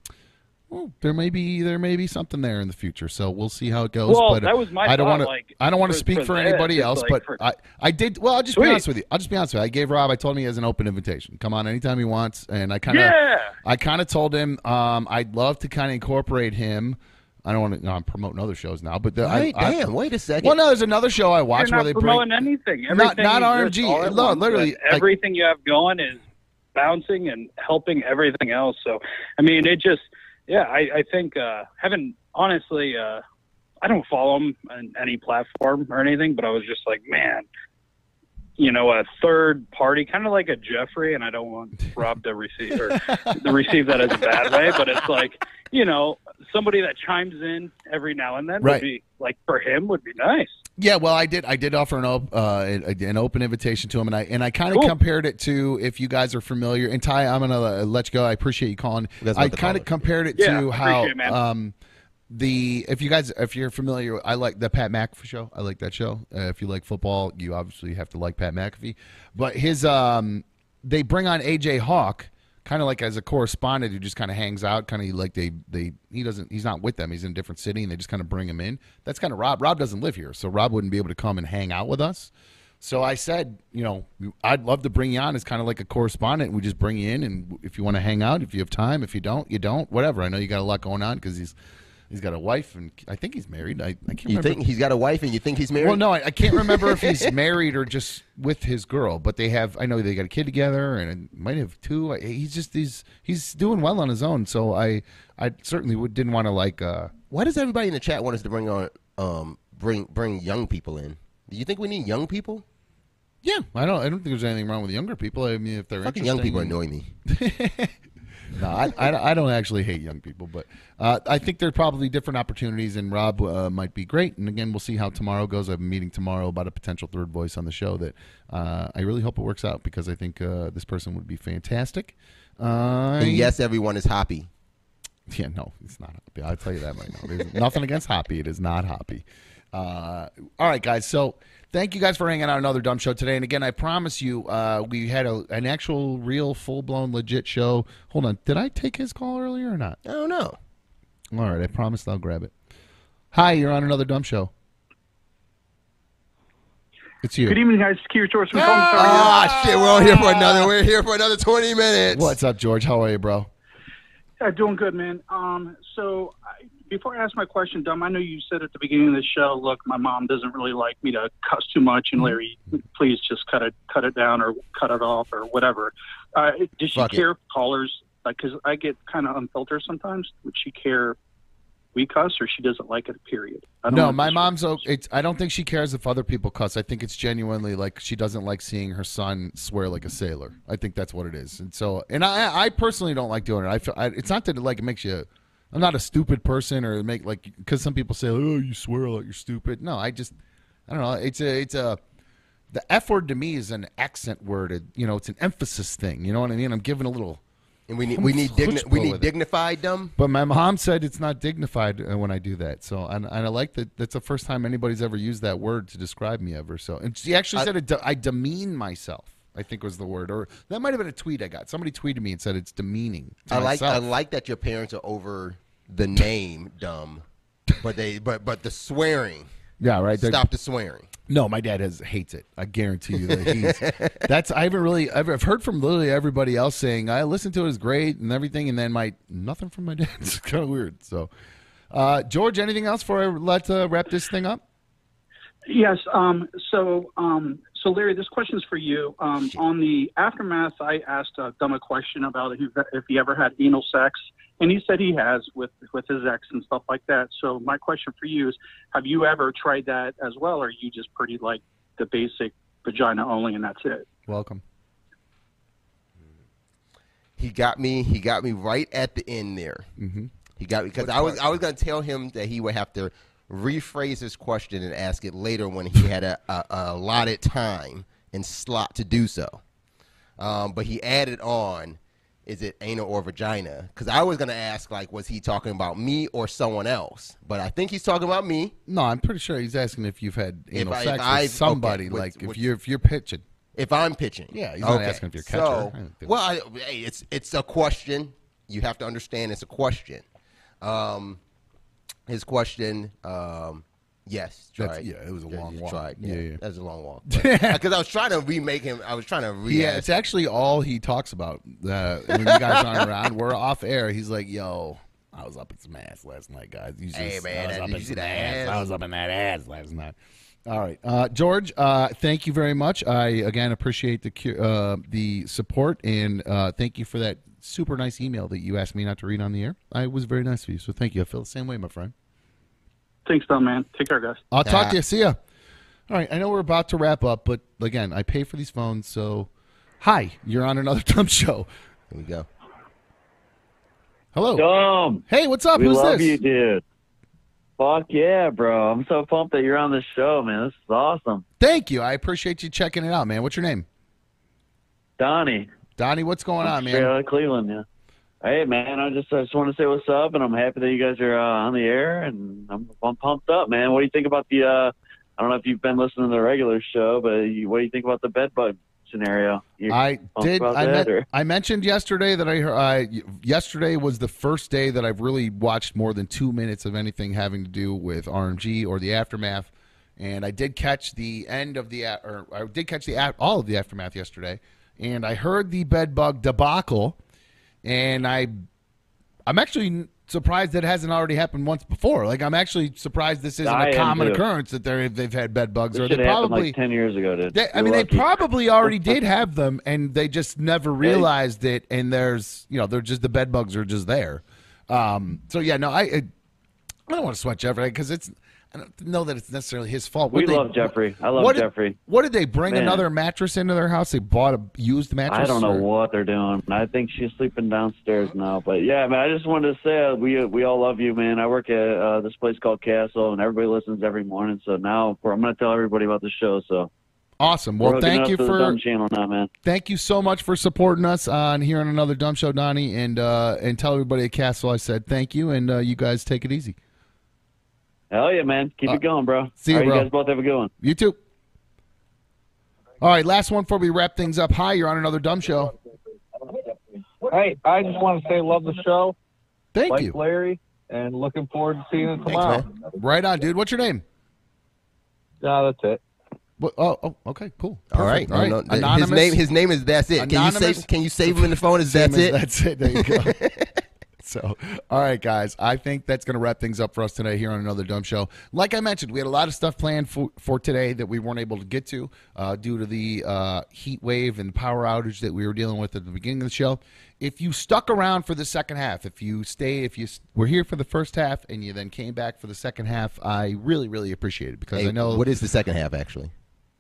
well, there may be there may be something there in the future. So we'll see how it goes. Well, but uh, that was my I don't want to. like, I don't want to speak for for, anybody else, like but for- I I did. Well, I'll just be honest with you. I'll just be honest with you. I gave Rob. I told him he has an open invitation. Come on anytime he wants, and I kind of Yeah. I kind of told him um, I'd love to kind of incorporate him. I don't want to. No, I'm promoting other shows now, but the, Wait, I, I, damn, wait a second. well, no, there's another show I watch You're where not they bring. promoting anything. Not- Everything not exists RMG. No, literally, and like- everything you have going is bouncing and helping everything else. So, I mean, it just, yeah, I, I think, uh, haven't honestly, uh, I don't follow him on any platform or anything, but I was just like, man, you know, a third party, kind of like a Jeffrey, and I don't want Rob to receive or to receive that as a bad way, but it's like, you know, somebody that chimes in every now and then Right. would be like for him would be nice. Yeah, well, I did. I did offer an op- uh, an an open invitation to him, and I and I kind of Cool. compared it to if you guys are familiar. And Ty, I'm gonna uh, let you go. I appreciate you calling. I kind of compared it Yeah, to how it, man. um the if you guys if you're familiar, I like the Pat McAfee show. I like that show. Uh, if you like football, you obviously have to like Pat McAfee. But his um they bring on AJ Hawk. Kind of like as a correspondent who just kind of hangs out, kind of like they they he doesn't he's not with them. He's in a different city, and they just kind of bring him in. That's kind of Rob. Rob doesn't live here, so Rob wouldn't be able to come and hang out with us. So I said, you know, I'd love to bring you on as kind of like a correspondent. We just bring you in, and if you want to hang out, if you have time, if you don't, you don't. Whatever. I know you got a lot going on because he's he's got a wife, and I think he's married. I, I can't you remember. think he's got a wife and you think he's married? well, no, I, I can't remember if he's married or just with his girl. But they have. I know they got a kid together, and might have two. I- He's just he's he's doing well on his own. So I I certainly would, didn't want to like. uh Why does everybody in the chat want us to bring on um bring bring young people in? Do you think we need young people? Yeah, I don't. I don't think there's anything wrong with younger people. I mean, if they're Fucking young people annoy me. no, I, I, I don't actually hate young people, but uh, I think there are probably different opportunities, and Rob uh, might be great. And again, we'll see how tomorrow goes. I have a meeting tomorrow about a potential third voice on the show that uh, I really hope it works out because I think uh, this person would be fantastic. Uh, And yes, everyone is happy. Yeah, no, it's not happy. I'll tell you that right now. There's nothing against Hoppy. It is not Hoppy. Uh, all right, guys. So thank you guys for hanging out another dumb show today. And again, I promise you, uh, we had a, an actual, real, full blown, legit show. Hold on. Did I take his call earlier or not? I don't know. All right. I promise I'll grab it. Hi, you're on another dumb show. It's you. Good evening, guys. Keir George from Colton. Ah, shit. We're on here for another. We're here for another twenty minutes. What's up, George? How are you, bro? Yeah, doing good, man. Um, so I, before I ask my question, Dumb, I know you said at the beginning of the show, look, my mom doesn't really like me to cuss too much, and Larry, please just cut it, cut it down, or cut it off, or whatever. Uh, does she Fuck care if callers? Like, because I get kind of unfiltered sometimes. Would she care we cuss, or she doesn't like it? Period. I don't No, my mom's. o- It's. I don't think she cares if other people cuss. I think it's genuinely like she doesn't like seeing her son swear like a sailor. I think that's what it is. And so, and I, I personally don't like doing it. I feel. I, it's not that it like it makes you. I'm not a stupid person or make like because some people say, oh, you swear like you're stupid. No, I just. I don't know. It's a. It's a. The F word to me is an accent word. It, you know, it's an emphasis thing. You know what I mean? I'm giving a little. And we need we need digni- we need dignified dumb. But my mom said it's not dignified uh, when I do that. So, and, and I like that. That's the first time anybody's ever used that word to describe me ever. So, and she actually I- said it, I demean myself. I think was the word, or that might have been a tweet I got. Somebody tweeted me and said it's demeaning. I like I like that your parents are over the name dumb, but they but but the swearing. Yeah, right. They're- Stop the swearing. No, my dad has hates it. I guarantee you that he's. that's I haven't really. I've, I've heard from literally everybody else saying I listened to it, it is great and everything, and then my nothing from my dad. It's kind of weird. So, uh, George, anything else before I let uh, wrap this thing up? Yes. Um, so, um, so Larry, this question is for you. Um, on the aftermath, I asked uh, Dumb a question about if, if he ever had anal sex, and he said he has with with his ex and stuff like that. So, my question for you is: Have you ever tried that as well, or are you just pretty like the basic vagina only, and that's it? Welcome. He got me. He got me right at the end there. Mm-hmm. He got because I was I was going to tell him that he would have to rephrase his question and ask it later when he had a, a, a allotted time and slot to do so. Um, but he added on, is it anal or vagina? Because I was going to ask like, was he talking about me or someone else? But I think he's talking about me. No, I'm pretty sure he's asking if you've had If anal if sex I've- with somebody. okay, with- like if with- you're if you're pitching. If I'm pitching, Yeah, he's not asking if you're catcher. So, I don't think- well, I, hey, it's it's a question. You have to understand it's a question. Um, his question, um, yes, That's- yeah, it was a Yeah, long walk. Tried. Yeah, Yeah, yeah. that was a long walk. Because I was trying to remake him. I was trying to re. Yeah, it's actually all he talks about uh, when you guys aren't around. We're off air. He's like, "Yo, I was up in some ass last night, guys. You Hey, man, I was did up in some that ass. ass? I was up in that ass last night." All right, uh, George. Uh, thank you very much. I again appreciate the uh, the support and uh, thank you for that super nice email that you asked me not to read on the air. I was very nice of you, so thank you. I feel the same way, my friend. Thanks, Dumb man. Take care, guys. I'll talk to you. See ya. All right. I know we're about to wrap up, but again, I pay for these phones, so hi. You're on another dumb show. Here we go. Hello. Dom, Hey, what's up? we Who's love this? you, dude. Fuck yeah, bro. I'm so pumped that you're on this show, man. This is awesome. Thank you. I appreciate you checking it out, man. What's your name? Donnie. Donnie, what's going on, Straight man? out of Cleveland, yeah. Hey, man, I just I just want to say what's up, and I'm happy that you guys are uh, on the air, and I'm, I'm pumped up, man. What do you think about the? uh I don't know if you've been listening to the regular show, but you, what do you think about the bed bug scenario? You I did. I, that, I mentioned yesterday that I, heard- I yesterday was the first day that I've really watched more than two minutes of anything having to do with RMG or the aftermath, and I did catch the end of the or I did catch the all of the aftermath yesterday, and I heard the bed bug debacle, and I I'm actually surprised that it hasn't already happened once before. Like I'm actually surprised this isn't I a common occurrence that they they've had bed bugs This or they probably like ten years ago, dude. they, I mean, lucky. they probably already did have them, and they just never realized it. And there's, you know, they're just the bed bugs are just there. Um, so yeah, no, I, I, I don't want to sweat Jeff because it's I don't know that it's necessarily his fault. We What they- love Jeffrey. I love what did- Jeffrey. What did they bring Man. another mattress into their house? They bought a used mattress. I don't know or- what they're doing. I think she's sleeping downstairs now. But yeah, man, I just wanted to say uh, we we all love you, man. I work at uh, this place called Castle, and everybody listens every morning. So now I'm going to tell everybody about the show. So Awesome. Well, thank you for dumb channel now, man. thank you so much for supporting us on here on another dumb show, Donnie, and uh, and tell everybody at Castle I said thank you, and uh, you guys take it easy. Hell yeah, man. Keep Uh, it going, bro. see you, All right, bro. You guys both have a good one. You too. All right, last one before we wrap things up. Hi, you're on another dumb show. Hey, I just want to say love the show. Thank like you. Larry, and looking forward to seeing it tomorrow. man. Right on, dude. What's your name? No, that's it. What, oh, oh, okay, cool. All right. Perfect. All right. No, no, His name. His name is that's it. Can you save? Can you save him in the phone as Same that's it? That's it. There you go. so, all right, guys. I think that's going to wrap things up for us today here on another Dumb Show. Like I mentioned, we had a lot of stuff planned for, for today that we weren't able to get to uh, due to the uh, heat wave and power outage that we were dealing with at the beginning of the show. If you stuck around for the second half, if you stay, if you were here for the first half and you then came back for the second half, I really, really appreciate it because Hey, I know what is the second half actually?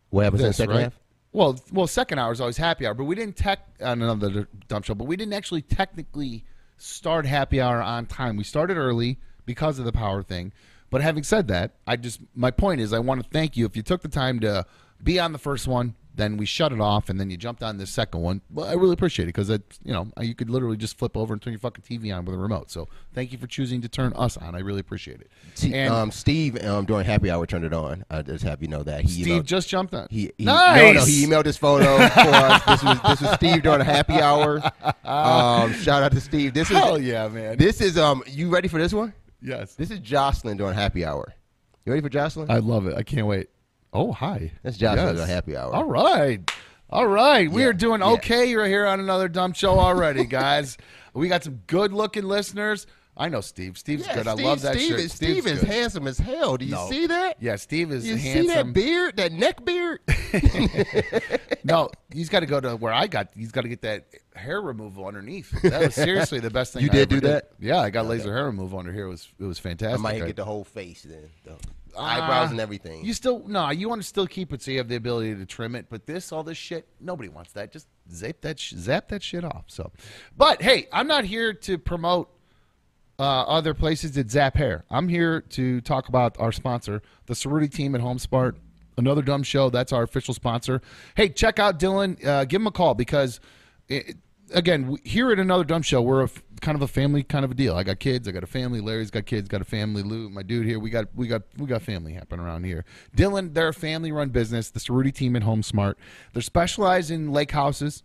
What happens in the second right? half? Well, well, second hour is always happy hour, but we didn't tech on another dumb show, but we didn't actually technically start happy hour on time. We started early because of the power thing. But having said that, I just my point is I want to thank you if you took the time to be on the first one, then we shut it off, and then you jumped on the second one. Well, I really appreciate it because you know, you could literally just flip over and turn your fucking TV on with a remote. So thank you for choosing to turn us on. I really appreciate it. See, And- um, Steve um, during happy hour turned it on. I just have you know that he Steve emailed, just jumped on. he, he nice. no no he emailed this photo for us. This was this was Steve during a happy hour. Um, shout out to Steve. This is Hell yeah, man. this is um. You ready for this one? yes. This is Jocelyn during happy hour. You ready for Jocelyn? I love it. I can't wait. Oh, hi. That's Jocelyn Yes. during happy hour. All right. All right. We Yeah, are doing yeah. okay. You're here on another dumb show already, guys. we got some good looking listeners. I know Steve. Steve's Yeah, good. Steve, I love that Steve shirt. Is, Steve is good. handsome as hell. Do you No. see that? Yeah, Steve is You handsome. see that beard, that neck beard? no, he's got to go to where I got. He's got to get that hair removal underneath. That was seriously the best thing. You I did do that? Yeah, I got laser hair removal under here. It was it was fantastic. I might I- get the whole face then. The Eyebrows and everything. You still no, you want to still keep it so you have the ability to trim it. But this, all this shit, nobody wants that. Just zap that, sh- zap that shit off. So, but hey, I'm not here to promote uh, other places that zap hair. I'm here to talk about our sponsor, the Cerutti team at HomeSmart. Another dumb show. That's our official sponsor. Hey, check out Dylan. Uh, give him a call because, it, again, here at another dumb show, we're a kind of a family kind of a deal. I got kids. I got a family. Larry's got kids. Got a family. Lou, my dude here. We got we got we got family happening around here. Dylan, they're a family-run business. The Cerutti team at HomeSmart. They're specialized in lake houses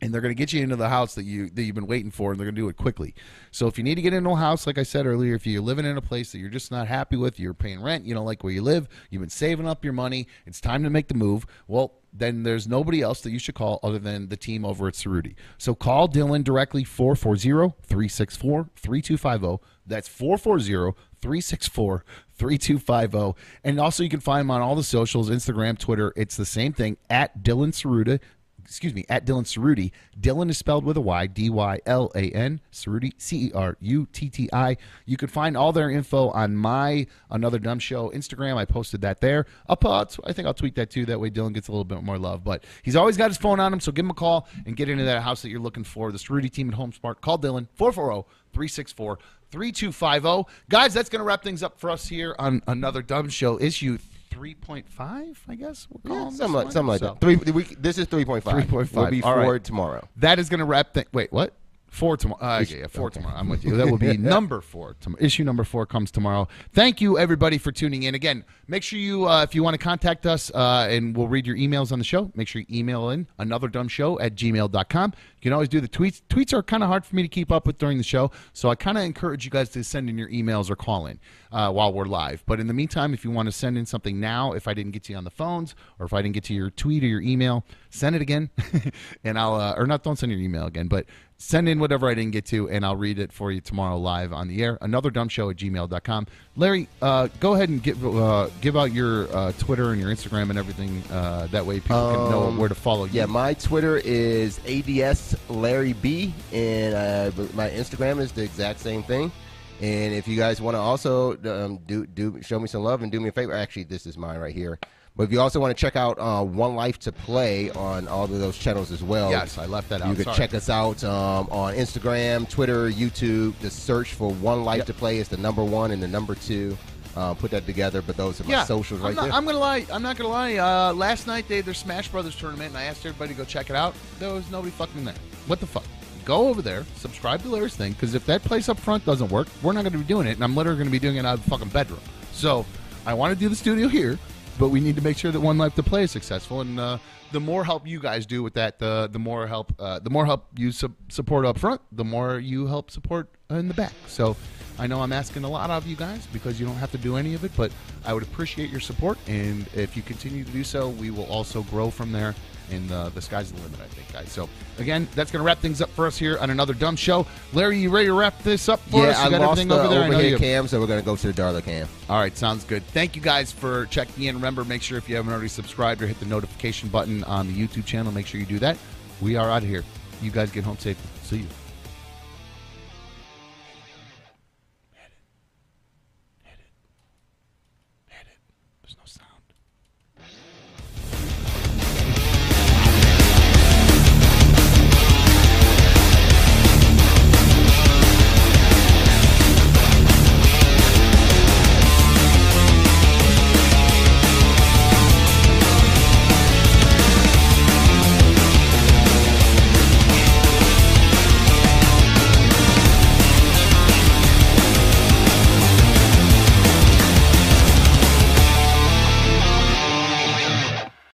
and they're going to get you into the house that you that you've been waiting for, and they're going to do it quickly. So if you need to get into a house, like I said earlier, if you're living in a place that you're just not happy with, you're paying rent, you don't like where you live, you've been saving up your money, it's time to make the move. Well, then there's nobody else that you should call other than the team over at Cerutti. So call Dylan directly 440-364-3250. That's 440-364-3250. And also you can find him on all the socials, Instagram, Twitter. It's the same thing at Dylan Cerutti excuse me, at Dylan Cerutti. Dylan is spelled with a Y, D Y L A N, Cerutti, C E R U T T I. You can find all their info on my Another Dumb Show Instagram. I posted that there. I'll I think I'll tweet that too. That way Dylan gets a little bit more love. But he's always got his phone on him, so give him a call and get into that house that you're looking for. The Cerutti team at HomeSmart. Call Dylan, 440 364 3250. Guys, that's going to wrap things up for us here on Another Dumb Show, issue 3.5, I guess we're Yeah, calling something like something like So- that. Three. We, this is three point five. 3.5. We'll be All right. four tomorrow. That is going to wrap. Th- wait, what? Four tomorrow. Uh, okay, yeah, four tomorrow. I'm with you. That will be number four. Tom- issue number four comes tomorrow. Thank you, everybody, for tuning in. Again, make sure you, uh, if you want to contact us uh, and we'll read your emails on the show, make sure you email in another dumb show at gmail.com. You can always do the tweets. Tweets are kind of hard for me to keep up with during the show, so I kind of encourage you guys to send in your emails or call in uh, while we're live. But in the meantime, if you want to send in something now, if I didn't get to you on the phones or if I didn't get to your tweet or your email, send it again, and I'll uh, or not. Don't send your email again, but send in whatever I didn't get to, and I'll read it for you tomorrow live on the air. Another dumb show at gmail.com. Larry, uh, go ahead and give uh, give out your uh, Twitter and your Instagram and everything. Uh, that way, people can know Um, where to follow you. Yeah, my Twitter is ads Larry B, and uh, my Instagram is the exact same thing. And if you guys want to also um, do do show me some love and do me a favor, actually, this is mine right here. But if you also want to check out uh, One Life to Play on all of those channels as well, Yes, I left that out. You can Sorry. check us out um, on Instagram, Twitter, YouTube. The search for One Life Yep. to Play is the number one and the number two. Uh, put that together, but those are my yeah, socials I'm right not, there. I'm gonna lie. I'm not gonna lie. Uh, last night they had their Smash Brothers tournament, and I asked everybody to go check it out. There was nobody fucking there. What the fuck? Go over there, subscribe to Larry's thing, because if that place up front doesn't work, we're not going to be doing it, and I'm literally going to be doing it out of the fucking bedroom. So I want to do the studio here, but we need to make sure that One Life to Play is successful, and uh, the more help you guys do with that, the the more help uh, the more help you su- support up front, the more you help support in the back. So I know I'm asking a lot of you guys because you don't have to do any of it, but I would appreciate your support, and if you continue to do so, we will also grow from there. And uh, the sky's the limit, I think, guys. So again, that's going to wrap things up for us here on another dumb show. Larry, you ready to wrap this up for yeah, us? You I got lost everything the over there. Overhead you- cam, so we're going to go to the Darla cam. all right, sounds good. Thank you guys for checking in. Remember, make sure if you haven't already subscribed or hit the notification button on the YouTube channel, make sure you do that. We are out of here. You guys get home safe. See you.